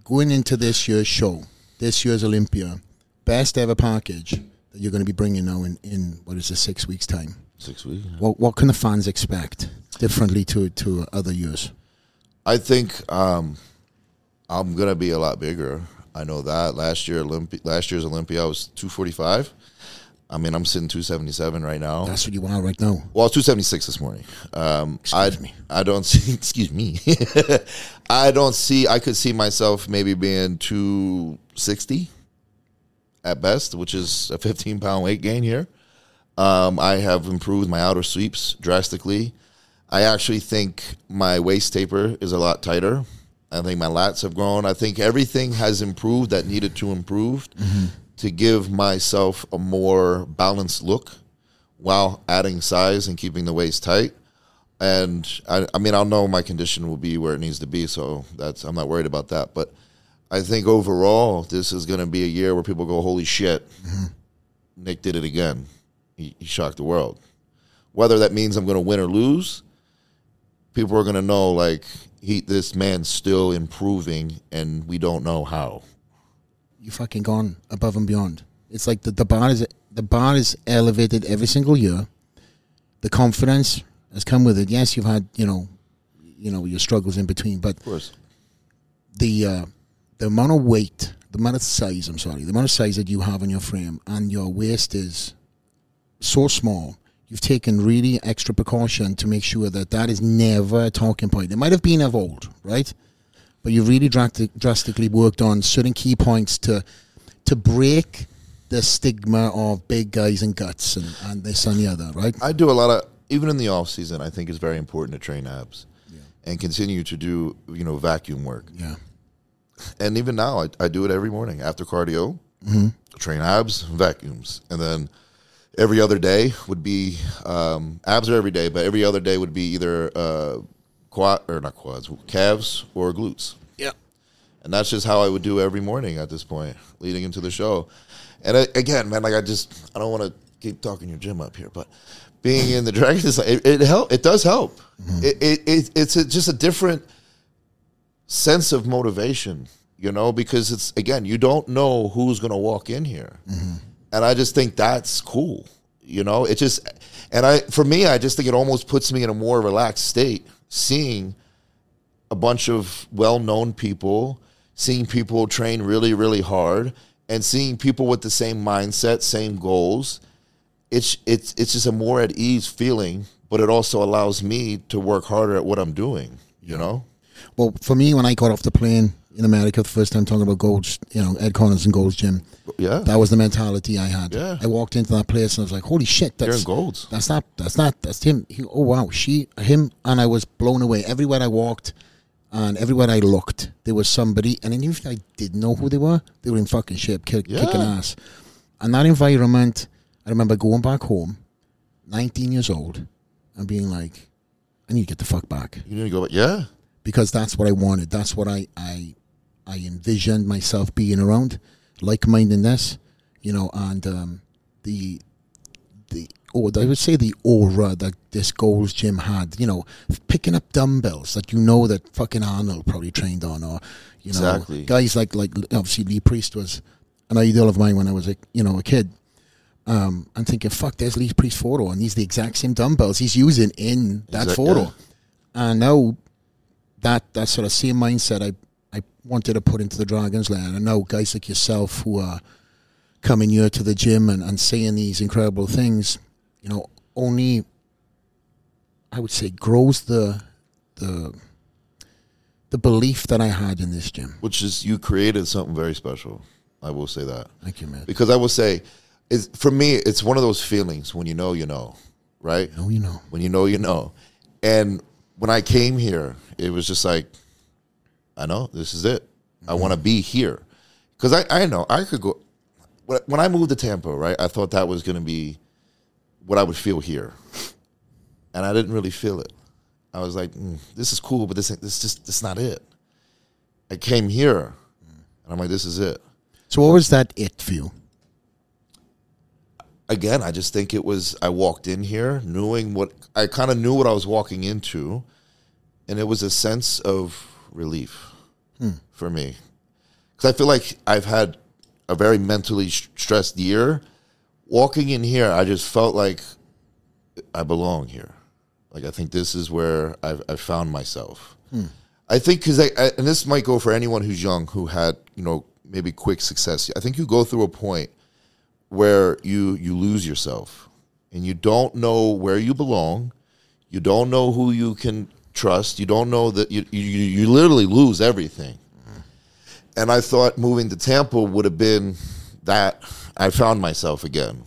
going into this year's show, this year's Olympia, best ever package that you're going to be bringing now in, in what is it, six weeks' time. Six weeks. What what can the fans expect differently to to other years? I think um, I'm gonna be a lot bigger. I know that last year Olympi- last year's Olympia I was 245. I mean, I'm sitting 277 right now. That's what you want right now. Well, 276 this morning. Um, I Excuse me. I don't *laughs* see. Excuse me. *laughs* I don't see. I could see myself maybe being 260 at best, which is a 15 pound weight gain here. Um, I have improved my outer sweeps drastically. I actually think my waist taper is a lot tighter. I think my lats have grown. I think everything has improved that needed to improve to give myself a more balanced look while adding size and keeping the waist tight. And I, I mean, I'll know my condition will be where it needs to be, so that's I'm not worried about that. But I think overall, this is going to be a year where people go, "Holy shit, *laughs* Nick did it again! He, he shocked the world." Whether that means I'm going to win or lose, people are going to know like he, this man's still improving, and we don't know how. You fucking gone above and beyond. It's like the, the bar is the bar is elevated every single year. The confidence has come with it. Yes, you've had you know, you know your struggles in between, but Of course, the uh, the amount of weight, the amount of size, I'm sorry, the amount of size that you have on your frame and your waist is so small. You've taken really extra precaution to make sure that that is never a talking point. It might have been of old, right? But you've really drastic, drastically worked on certain key points to to break the stigma of big guys and guts and, and this and the other, right? I do a lot of even in the off season. I think it's very important to train abs and continue to do you know vacuum work. Yeah. And even now, I, I do it every morning after cardio. Train abs, vacuums, and then every other day would be um, abs are every day, but every other day would be either uh, quad or not quads, calves or glutes. Yeah. And that's just how I would do every morning at this point, leading into the show. And I, again, man, like I just, I don't want to keep talking your gym up here, but being in the Dragon, is like- it, it help. It does help. Mm-hmm. It, it, it it's a, just a different sense of motivation, you know, because it's again, you don't know who's going to walk in here, mm-hmm. and I just think that's cool. You know, it just, and I, for me, I just think it almost puts me in a more relaxed state, seeing a bunch of well-known people, seeing people train really, really hard, and seeing people with the same mindset, same goals. It's it's it's just a more at ease feeling, but it also allows me to work harder at what I'm doing. You know, Well, for me, when I got off the plane in America the first time talking about Gold's, you know, Ed Connors and Gold's Gym, yeah. that was the mentality I had. Yeah. I walked into that place and I was like, "Holy shit, that's golds. that's not that's not that's him." He, oh wow, she him, and I was blown away. Everywhere I walked, and everywhere I looked, there was somebody, and even if I didn't know who they were, they were in fucking shape, kick, Yeah. kicking ass. And that environment, I remember going back home, nineteen years old, and being like, "I need to get the fuck back." You need to go. Yeah, because that's what I wanted. That's what I I I envisioned myself being around, like mindedness, you know, and um, the the or I would say the aura that this Gold's Gym had, you know, picking up dumbbells that you know that fucking Arnold probably trained on, or you know, Exactly. guys like like obviously Lee Priest was an ideal of mine when I was a you know a kid. Um, I'm thinking, fuck, there's Lee Priest photo, and he's the exact same dumbbells he's using in that Exact- photo. And now that that sort of same mindset I wanted to put into the Dragons Lair. I know guys like yourself who are coming here to the gym and, and saying these incredible things, you know, only I would say grows the the the belief that I had in this gym. which is you created something very special. I will say that Thank you, man. because I will say, it's, for me, it's one of those feelings when you know, you know, right? No, you know. When you know, you know. And when I came here, it was just like, I know this is it. I want to be here because I, I know I could go. When I moved to Tampa, right, I thought that was going to be what I would feel here, and I didn't really feel it. I was like, mm, this is cool, but this this just this not it. I came here, and I'm like, this is it. So what was that it you? again, I just think it was I walked in here knowing what I kind of knew what I was walking into, and it was a sense of relief hmm. for me because I feel like I've had a very mentally stressed year. Walking in here, I just felt like I belong here. Like I think this is where I've, I found myself. Hmm. I think because I, I and this might go for anyone who's young who had you know maybe quick success. I think you go through a point where you you lose yourself and you don't know where you belong. You don't know who you can trust. You don't know that you you, you literally lose everything. And I thought moving to Tampa would have been that I found myself again,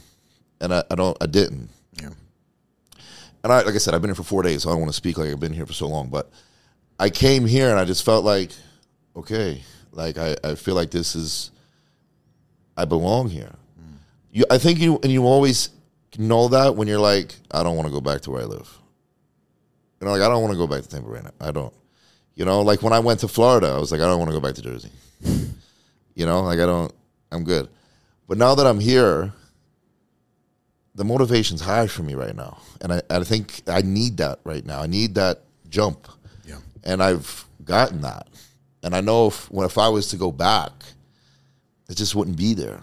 and I, I don't I didn't. Yeah. And I like I said I've been here for four days, so I don't want to speak like I've been here for so long, but I came here and I just felt like okay, like I, I feel like this is I belong here. Mm. You, I think you and you always know that when you're like, I don't want to go back to where I live. You know, like I don't want to go back to Tampa right now. I don't. You know, like when I went to Florida, I was like, I don't want to go back to Jersey. *laughs* you know, like I don't. I'm good. But now that I'm here, the motivation's high for me right now, and I, I think I need that right now. I need that jump, Yeah. and I've gotten that. And I know if when if I was to go back, it just wouldn't be there.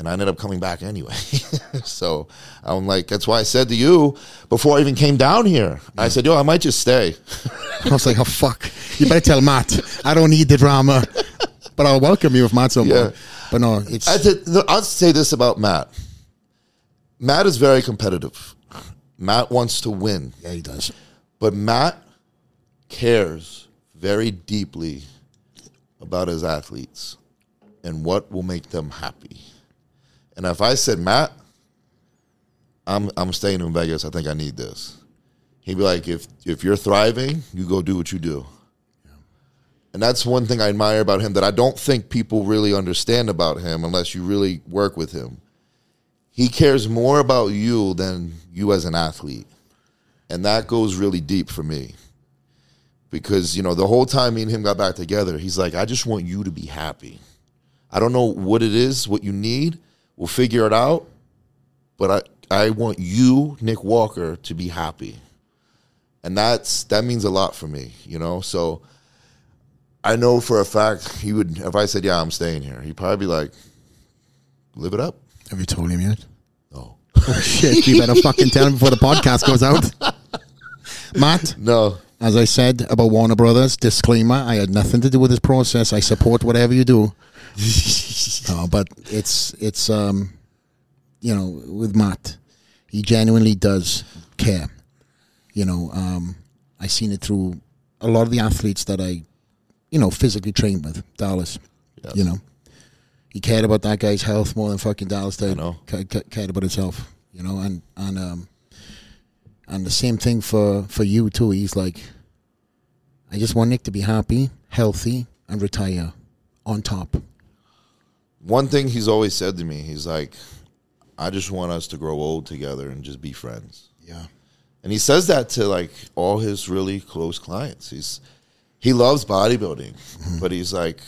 And I ended up coming back anyway. *laughs* so I'm like, that's why I said to you before I even came down here, I said, yo, I might just stay. *laughs* I was like, oh fuck! You better tell Matt. I don't need the drama, but I'll welcome you if Matt's on. Yeah. But no, it's I no, I'll say this about Matt. Matt is very competitive. Matt wants to win, yeah, he does. but Matt cares very deeply about his athletes and what will make them happy. And if I said, Matt, I'm I'm staying in Vegas. I think I need this. He'd be like, if if you're thriving, you go do what you do. And that's one thing I admire about him that I don't think people really understand about him unless you really work with him. He cares more about you than you as an athlete. And that goes really deep for me. Because, you know, the whole time me and him got back together, he's like, I just want you to be happy. I don't know what it is, what you need. We'll figure it out. But I, I want you, Nick Walker, to be happy. And that's that means a lot for me, you know? So I know for a fact he would if I said, Yeah, I'm staying here, he'd probably be like, Live it up. Have you told him yet? No. Oh shit! You better fucking tell him before the podcast goes out. Matt, No. as I said about Warner Brothers, disclaimer: I had nothing to do with this process. I support whatever you do. No, but it's it's um, you know, with Matt, he genuinely does care. You know, um, I seen it through a lot of the athletes that I, you know, physically trained with Dallas. You know, he cared about that guy's health more than fucking Dallas did. know. Ca- ca- cared about himself. You know, and and um, and the same thing for for you too. He's like, I just want Nick to be happy, healthy, and retire on top. One thing he's always said to me, he's like, I just want us to grow old together and just be friends. Yeah. And he says that to like all his really close clients. He's he loves bodybuilding, mm-hmm. but he's like,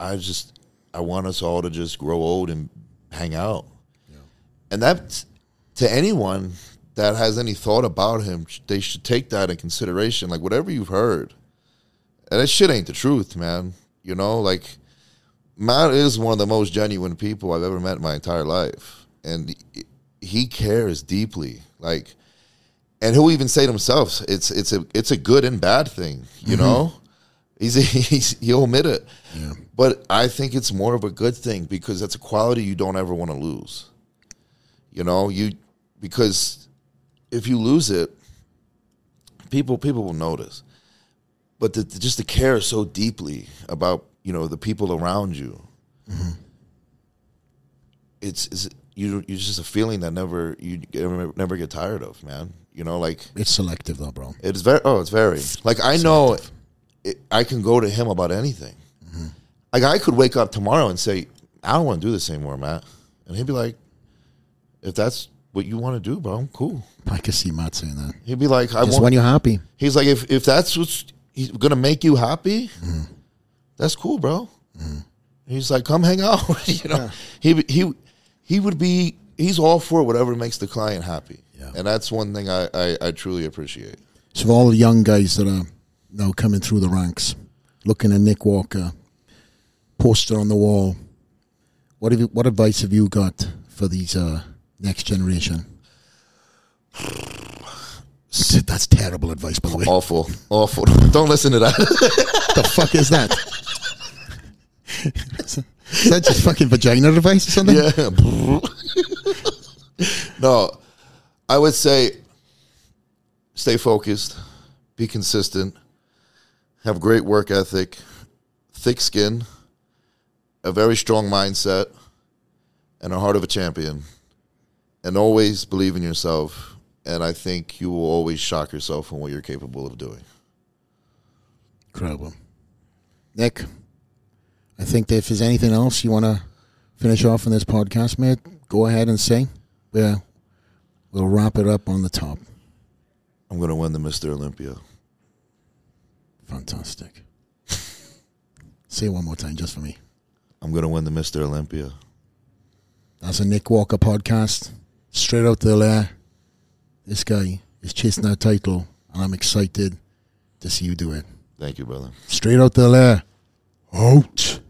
I just I want us all to just grow old and hang out. And that to anyone that has any thought about him, they should take that in consideration. Like whatever you've heard, and that shit ain't the truth, man. You know, like Matt is one of the most genuine people I've ever met in my entire life, and he- cares deeply. Like, and he'll even say to himself, "It's it's a it's a good and bad thing." You mm-hmm. know, he's, *laughs* he's he'll admit it. Yeah. But I think it's more of a good thing because that's a quality you don't ever want to lose. You know, you because if you lose it, people people will notice. But the, just to care so deeply about you know the people around you, mm-hmm. it's, it's you you just a feeling that never you never, never get tired of, man. You know, like It's selective though, bro. it's very oh, it's very like I know it, I can go to him about anything. Mm-hmm. Like I could wake up tomorrow and say I don't want to do this anymore, Matt, and he'd be like, if that's what you want to do, bro, cool. I can see Matt saying that. He'd be like, I Just want. when you're happy. He's like, if if that's what's he's gonna make you happy, mm-hmm. That's cool, bro. He's like, come hang out. *laughs* you know, he he he would be. He's all for whatever makes the client happy, Yeah. and that's one thing I, I I truly appreciate. So all the young guys that are now coming through the ranks, looking at Nick Walker, poster on the wall, what have you, what advice have you got for these uh, next generation? *sighs* *laughs* That's terrible advice, by the way. Awful, awful. Don't listen to that. *laughs* the fuck is that? Is that just fucking vagina device or something? Yeah. *laughs* no, I would say stay focused, be consistent, have great work ethic, thick skin, a very strong mindset, and a heart of a champion. And always believe in yourself. And I think you will always shock yourself on what you're capable of doing. Incredible. Nick, I think if there's anything else you want to finish off in this podcast, mate, go ahead and say. Yeah, we'll wrap it up on the top. I'm going to win the Mr. Olympia. Fantastic. *laughs* say it one more time just for me. I'm going to win the Mr. Olympia. That's a Nick Walker podcast. Straight out the lair. This guy is chasing that title, and I'm excited to see you do it. Thank you, brother. Straight out the lair. Out.